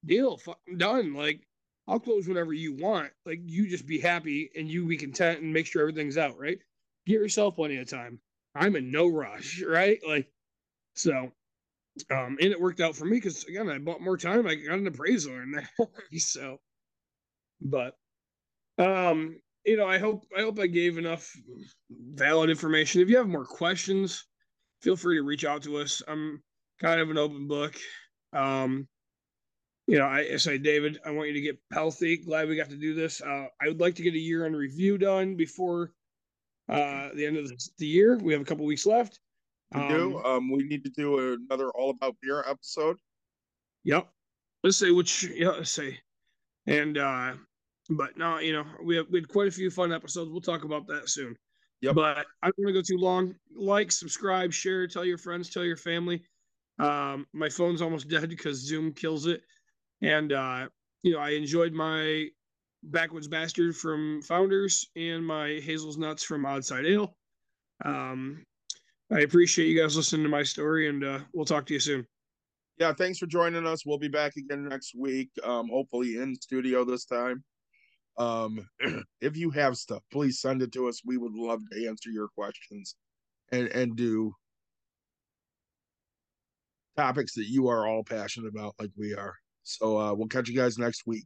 Deal, fucking done. Like, I'll close whenever you want. Like, you just be happy and you be content and make sure everything's out, right? Give yourself plenty of time. I'm in no rush, right? Like, so, um, and it worked out for me because again, I bought more time. I got an appraisal in there, so, but, um, you know, I hope I hope I gave enough valid information. If you have more questions, feel free to reach out to us. I'm kind of an open book. Um, you know, I, say, David, I want you to get healthy. Glad we got to do this. Uh, I would like to get a year end review done before uh, the end of the, year. We have a couple weeks left. We do. Um, we need to do another all about beer episode. Yep. Let's say which yeah, let's say. And uh but no, you know, we have we had quite a few fun episodes. We'll talk about that soon. Yep. But I don't want to go too long. Like, subscribe, share, tell your friends, tell your family. Um, my phone's almost dead because Zoom kills it. And uh, you know, I enjoyed my backwoods bastard from Founders and my Hazel's Nuts from Oddside Ale. Um, I appreciate you guys listening to my story, and uh, we'll talk to you soon. Yeah, thanks for joining us. We'll be back again next week. Um, hopefully in studio this time. Um, if you have stuff, please send it to us. We would love to answer your questions and and do topics that you are all passionate about, like we are. So uh, we'll catch you guys next week.